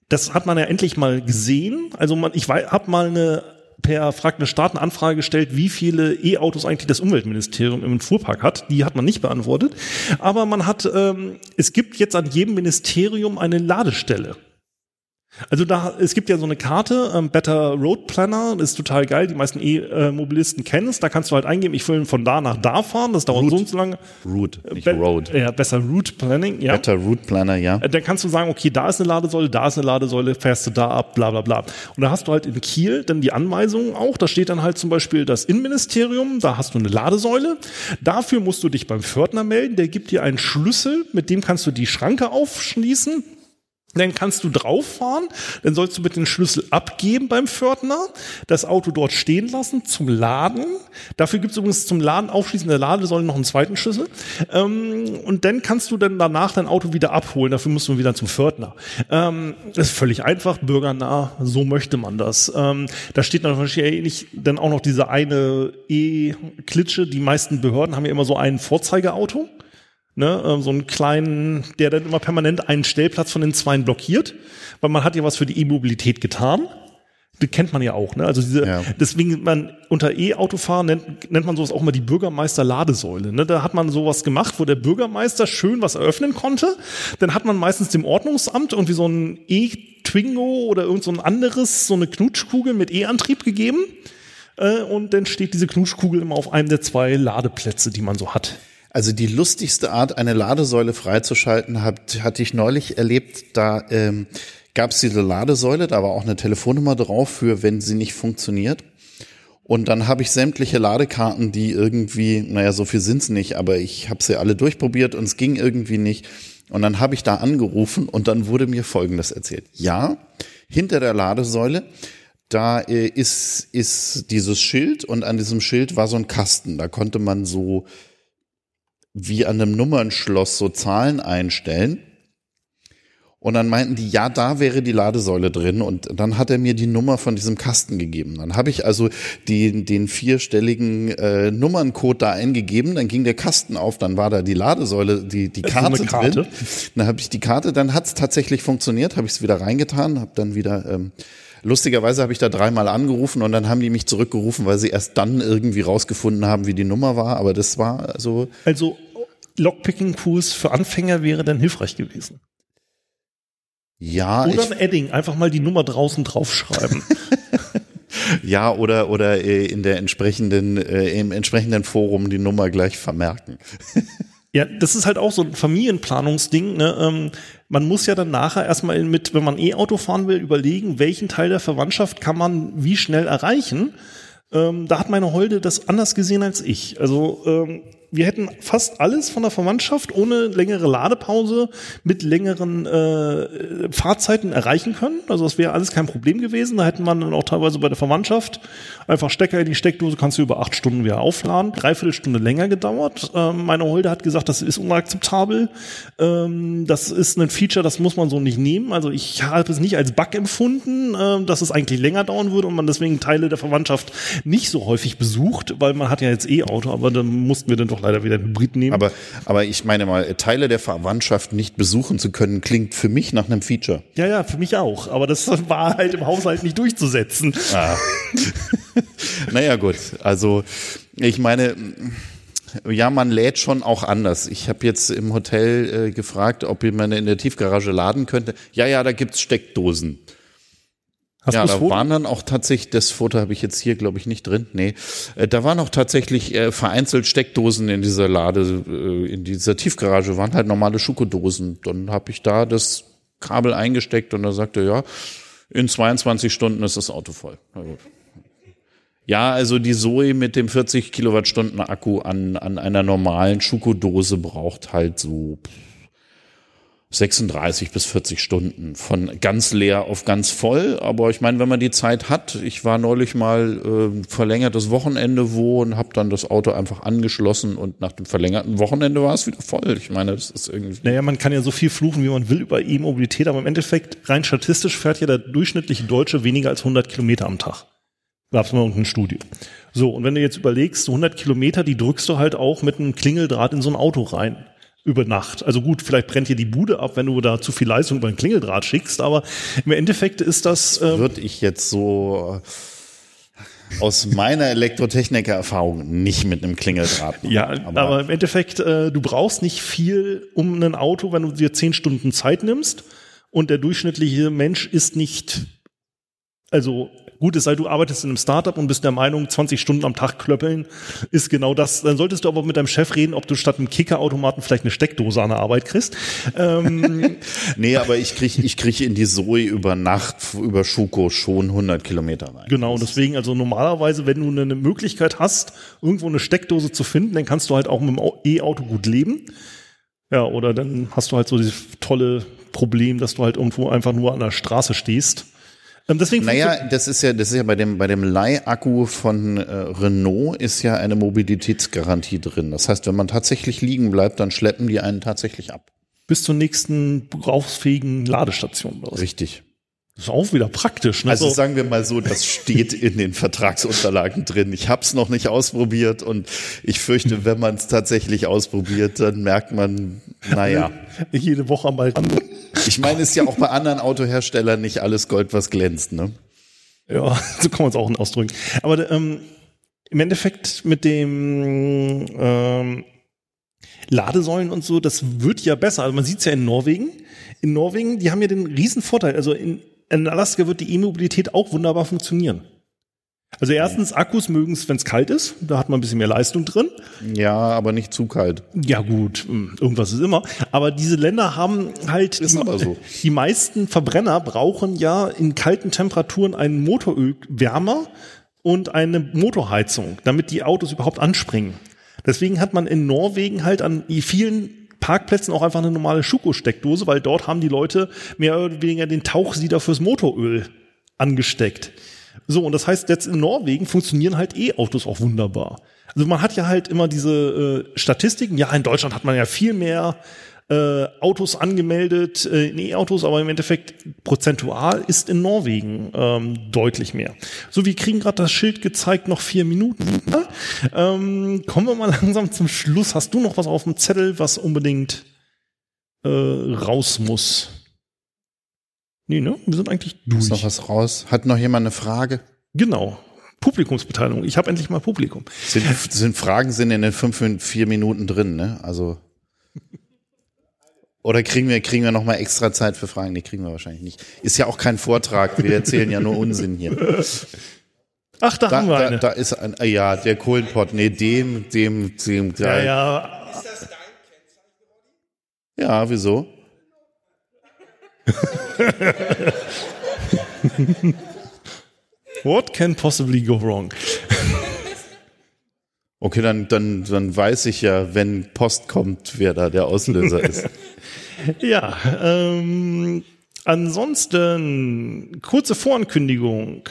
das hat man ja endlich mal gesehen. Also man, ich habe mal eine per fragende Staaten Anfrage gestellt, wie viele E-Autos eigentlich das Umweltministerium im Fuhrpark hat. Die hat man nicht beantwortet. Aber man hat, ähm, es gibt jetzt an jedem Ministerium eine Ladestelle. Also da, es gibt ja so eine Karte, ähm, Better Road Planner, ist total geil. Die meisten E-Mobilisten kennen es. Da kannst du halt eingeben, ich will von da nach da fahren. Das dauert Route. so und so lange. Route, nicht Be- Road. Ja, besser Route Planning, ja. Better Route Planner, ja. Äh, Dann kannst du sagen, okay, da ist eine Ladesäule, da ist eine Ladesäule, fährst du da ab, bla bla bla. Und da hast du halt in Kiel dann die Anweisungen auch. Da steht dann halt zum Beispiel das Innenministerium, da hast du eine Ladesäule. Dafür musst du dich beim Pförtner melden, der gibt dir einen Schlüssel, mit dem kannst du die Schranke aufschließen. Dann kannst du drauf fahren, dann sollst du mit den Schlüssel abgeben beim Pförtner, das Auto dort stehen lassen zum Laden. Dafür gibt es übrigens zum Laden aufschließen der Ladesäule noch einen zweiten Schlüssel. Ähm, und dann kannst du dann danach dein Auto wieder abholen. Dafür musst du wieder zum Pförtner. Ähm, das ist völlig einfach, bürgernah, so möchte man das. Ähm, da steht natürlich ähnlich dann auch noch diese eine E-Klitsche. Die meisten Behörden haben ja immer so ein Vorzeigeauto ne, ähm, so einen kleinen, der dann immer permanent einen Stellplatz von den Zweien blockiert, weil man hat ja was für die E-Mobilität getan. Das kennt man ja auch, ne? Also diese, Ja. deswegen man unter E-Autofahren nennt, nennt man sowas auch mal die Bürgermeister-Ladesäule. Ne? Da hat man sowas gemacht, wo der Bürgermeister schön was eröffnen konnte. Dann hat man meistens dem Ordnungsamt irgendwie so ein E-Twingo oder irgend so ein anderes, so eine Knutschkugel mit E-Antrieb gegeben. Äh, und dann steht diese Knutschkugel immer auf einem der zwei Ladeplätze, die man so hat. Also die lustigste Art, eine Ladesäule freizuschalten, hat, hatte ich neulich erlebt. Da ähm, gab es diese Ladesäule, da war auch eine Telefonnummer drauf für, wenn sie nicht funktioniert. Und dann habe ich sämtliche Ladekarten, die irgendwie, naja, so viel sind's nicht, aber ich habe sie alle durchprobiert und es ging irgendwie nicht. Und dann habe ich da angerufen und dann wurde mir Folgendes erzählt. Ja, hinter der Ladesäule, da äh, ist, ist dieses Schild und an diesem Schild war so ein Kasten. Da konnte man so wie an einem Nummernschloss so Zahlen einstellen. Und dann meinten die, ja, da wäre die Ladesäule drin. Und dann hat er mir die Nummer von diesem Kasten gegeben. Dann habe ich also die, den vierstelligen äh, Nummerncode da eingegeben. Dann ging der Kasten auf. Dann war da die Ladesäule, die, die Karte, Karte. drin. Dann habe ich die Karte. Dann hat es tatsächlich funktioniert. Habe ich es wieder reingetan. Habe dann wieder... Ähm, Lustigerweise habe ich da dreimal angerufen und dann haben die mich zurückgerufen, weil sie erst dann irgendwie rausgefunden haben, wie die Nummer war. Aber das war so, Also Lockpicking-Tools für Anfänger wäre dann hilfreich gewesen. ja, Oder ein Edding, einfach mal die Nummer draußen draufschreiben. Ja, oder, oder äh, in der entsprechenden, äh, im entsprechenden Forum die Nummer gleich vermerken. Ja, das ist halt auch so ein Familienplanungsding. Ne? Ähm, man muss ja dann nachher erstmal mit, wenn man E-Auto fahren will, überlegen, welchen Teil der Verwandtschaft kann man wie schnell erreichen. Ähm, da hat meine Holde das anders gesehen als ich. Also ähm, wir hätten fast alles von der Verwandtschaft ohne längere Ladepause mit längeren äh, Fahrzeiten erreichen können. Also das wäre alles kein Problem gewesen. Da hätten man dann auch teilweise bei der Verwandtschaft einfach Stecker in die Steckdose, kannst du über acht Stunden wieder aufladen. Dreiviertel Stunde länger gedauert. Ähm, meine Holde hat gesagt, das ist unakzeptabel. Ähm, das ist ein Feature, das muss man so nicht nehmen. Also ich habe es nicht als Bug empfunden, ähm, dass es eigentlich länger dauern würde und man deswegen Teile der Verwandtschaft nicht so häufig besucht, weil man hat ja jetzt E-Auto, aber dann mussten wir dann doch leider wieder einen Hybrid nehmen. Aber, aber ich meine mal, Teile der Verwandtschaft nicht besuchen zu können, klingt für mich nach einem Feature. ja, ja, für mich auch. Aber das war halt im Haushalt nicht durchzusetzen. Ah. naja, gut. Also, ich meine, ja, man lädt schon auch anders. Ich habe jetzt im Hotel äh, gefragt, ob man in der Tiefgarage laden könnte. Ja, ja, da gibt's Steckdosen. Hast ja, da vor? waren dann auch tatsächlich, das Foto habe ich jetzt hier, glaube ich, nicht drin. Nee, äh, da waren auch tatsächlich äh, vereinzelt Steckdosen in dieser Lade, äh, in dieser Tiefgarage, waren halt normale Schuko-Dosen. Dann habe ich da das Kabel eingesteckt und er sagte, ja, in 22 Stunden ist das Auto voll. Na gut. Ja, also die Zoe mit dem 40 Kilowattstunden Akku an, an einer normalen Schuko-Dose braucht halt so 36 bis 40 Stunden von ganz leer auf ganz voll. Aber ich meine, wenn man die Zeit hat, ich war neulich mal äh, verlängertes Wochenende wo und habe dann das Auto einfach angeschlossen und nach dem verlängerten Wochenende war es wieder voll. Ich meine, das ist irgendwie. Naja, man kann ja so viel fluchen, wie man will über E-Mobilität, aber im Endeffekt, rein statistisch fährt ja der durchschnittliche Deutsche weniger als 100 Kilometer am Tag. Gab's mal irgendeine Studie. So, und wenn du jetzt überlegst, so 100 Kilometer, die drückst du halt auch mit einem Klingeldraht in so ein Auto rein. Über Nacht. Also gut, vielleicht brennt dir die Bude ab, wenn du da zu viel Leistung über ein Klingeldraht schickst, aber im Endeffekt ist das, ähm, Würde ich jetzt so äh, aus meiner Elektrotechniker-Erfahrung nicht mit einem Klingeldraht machen. Ja, aber, im Endeffekt, äh, du brauchst nicht viel um ein Auto, wenn du dir zehn Stunden Zeit nimmst. Und der durchschnittliche Mensch ist nicht, also gut, es sei, du arbeitest in einem Startup und bist der Meinung, 20 Stunden am Tag klöppeln ist genau das. Dann solltest du aber mit deinem Chef reden, ob du statt einem Kickerautomaten vielleicht eine Steckdose an der Arbeit kriegst. Ähm, Nee, aber ich krieg, ich krieg in die Zoe über Nacht, über Schuko schon 100 Kilometer rein. Genau, deswegen, also normalerweise, wenn du eine Möglichkeit hast, irgendwo eine Steckdose zu finden, dann kannst du halt auch mit dem Au- E-Auto gut leben. Ja, oder dann hast du halt so dieses tolle Problem, dass du halt irgendwo einfach nur an der Straße stehst. Ähm, deswegen Naja, das ist ja, das ist ja bei dem, bei dem Leihakku von äh, Renault ist ja eine Mobilitätsgarantie drin. Das heißt, wenn man tatsächlich liegen bleibt, dann schleppen die einen tatsächlich ab. bis zur nächsten gebrauchsfähigen Ladestation. Das Richtig. Ist auch wieder praktisch. Ne? Also So- sagen wir mal so, das steht in den Vertragsunterlagen drin. Ich habe es noch nicht ausprobiert und ich fürchte, wenn man es tatsächlich ausprobiert, dann merkt man, naja. jede Woche mal. Ich meine, ist ja auch bei anderen Autoherstellern nicht alles Gold, was glänzt, ne? Ja, so kann man es auch ausdrücken. Aber ähm, im Endeffekt mit dem ähm, Ladesäulen und so, das wird ja besser. Also man sieht es ja in Norwegen. In Norwegen, die haben ja den riesen Vorteil. Also in, in Alaska wird die E-Mobilität auch wunderbar funktionieren. Also erstens, Akkus mögen es, wenn es kalt ist. Da hat man ein bisschen mehr Leistung drin. Ja, aber nicht zu kalt. Ja gut, hm, irgendwas ist immer. Aber diese Länder haben halt, Ist aber so. die meisten Verbrenner brauchen ja in kalten Temperaturen einen Motorölwärmer und eine Motorheizung, damit die Autos überhaupt anspringen. Deswegen hat man in Norwegen halt an vielen Parkplätzen auch einfach eine normale Schuko-Steckdose, weil dort haben die Leute mehr oder weniger den Tauchsieder fürs Motoröl angesteckt. So, und das heißt, jetzt in Norwegen funktionieren halt E-Autos auch wunderbar. Also man hat ja halt immer diese äh, Statistiken, ja, in Deutschland hat man ja viel mehr äh, Autos angemeldet äh, in E-Autos, aber im Endeffekt prozentual ist in Norwegen ähm, deutlich mehr. So, wir kriegen gerade das Schild gezeigt, noch vier Minuten. Ähm, kommen wir mal langsam zum Schluss. Hast du noch was auf dem Zettel, was unbedingt äh, raus muss? Nee, ne? Wir sind eigentlich Ist noch durch. was raus? Hat noch jemand eine Frage? Genau. Publikumsbeteiligung. Ich habe endlich mal Publikum. Sind, sind Fragen sind in den fünf, vier Minuten drin, ne? Also. Oder kriegen wir, kriegen wir noch mal extra Zeit für Fragen? Nee, kriegen wir wahrscheinlich nicht. Ist ja auch kein Vortrag. Wir erzählen ja nur Unsinn hier. Ach, da, Da, haben wir da, eine. da ist ein, äh, ja, der Kohlenpott. Nee, dem, dem, dem, ja, ja. ja, wieso? What can possibly go wrong? Okay, dann, dann, dann weiß ich ja, wenn Post kommt, wer da der Auslöser ist. Ja, ähm, ansonsten kurze Vorankündigung.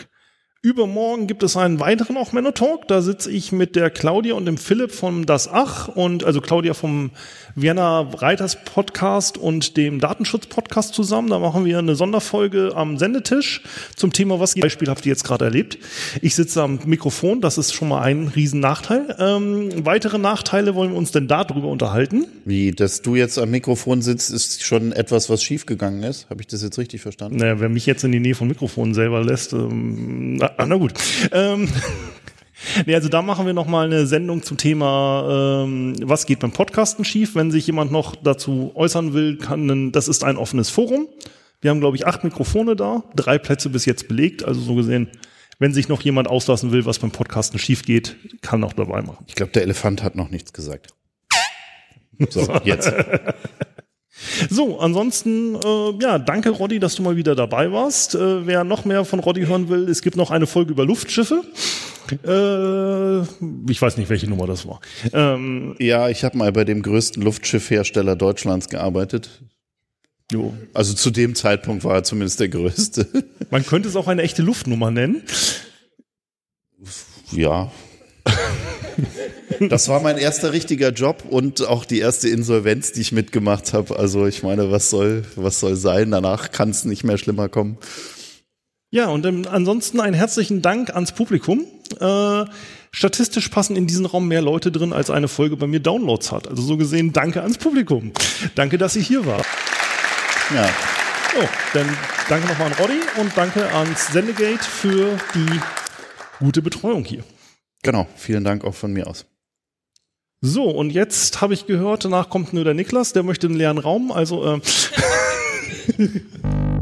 Übermorgen gibt es einen weiteren auch Menno Talk. Da sitze ich mit der Claudia und dem Philipp von Das Ach und also Claudia vom Vienna Reiters Podcast und dem Datenschutz Podcast zusammen. Da machen wir eine Sonderfolge am Sendetisch zum Thema, was Beispiel habt ihr jetzt gerade erlebt. Ich sitze am Mikrofon, das ist schon mal ein riesen Nachteil. Ähm, weitere Nachteile wollen wir uns denn darüber unterhalten. Wie, dass du jetzt am Mikrofon sitzt, ist schon etwas, was schiefgegangen ist. Habe ich das jetzt richtig verstanden? Naja, wer mich jetzt in die Nähe vom Mikrofon selber lässt, ähm, na, na gut. Ähm, nee, also da machen wir noch mal eine Sendung zum Thema, ähm, was geht beim Podcasten schief. Wenn sich jemand noch dazu äußern will, kann, das ist ein offenes Forum. Wir haben, glaube ich, acht Mikrofone da, drei Plätze bis jetzt belegt. Also so gesehen, wenn sich noch jemand auslassen will, was beim Podcasten schief geht, kann auch dabei machen. Ich glaube, der Elefant hat noch nichts gesagt. So, jetzt. So, ansonsten, äh, ja, danke Roddy, dass du mal wieder dabei warst. Äh, wer noch mehr von Roddy hören will, es gibt noch eine Folge über Luftschiffe. Äh, ich weiß nicht, welche Nummer das war. Ähm, Ja, ich habe mal bei dem größten Luftschiffhersteller Deutschlands gearbeitet. jo. Also zu dem Zeitpunkt war er zumindest der größte. Man könnte es auch eine echte Luftnummer nennen. Ja. Das war mein erster richtiger Job und auch die erste Insolvenz, die ich mitgemacht habe. Also ich meine, was soll, was soll sein? Danach kann es nicht mehr schlimmer kommen. Ja, und ähm, ansonsten einen herzlichen Dank ans Publikum. Äh, statistisch passen in diesen Raum mehr Leute drin, als eine Folge bei mir Downloads hat. Also so gesehen, danke ans Publikum. Danke, dass ihr hier wart. Ja. So, dann danke nochmal an Roddy und danke ans Sendegate für die gute Betreuung hier. Genau. Vielen Dank auch von mir aus. So, und jetzt habe ich gehört, danach kommt nur der Niklas, der möchte einen leeren Raum, also äh,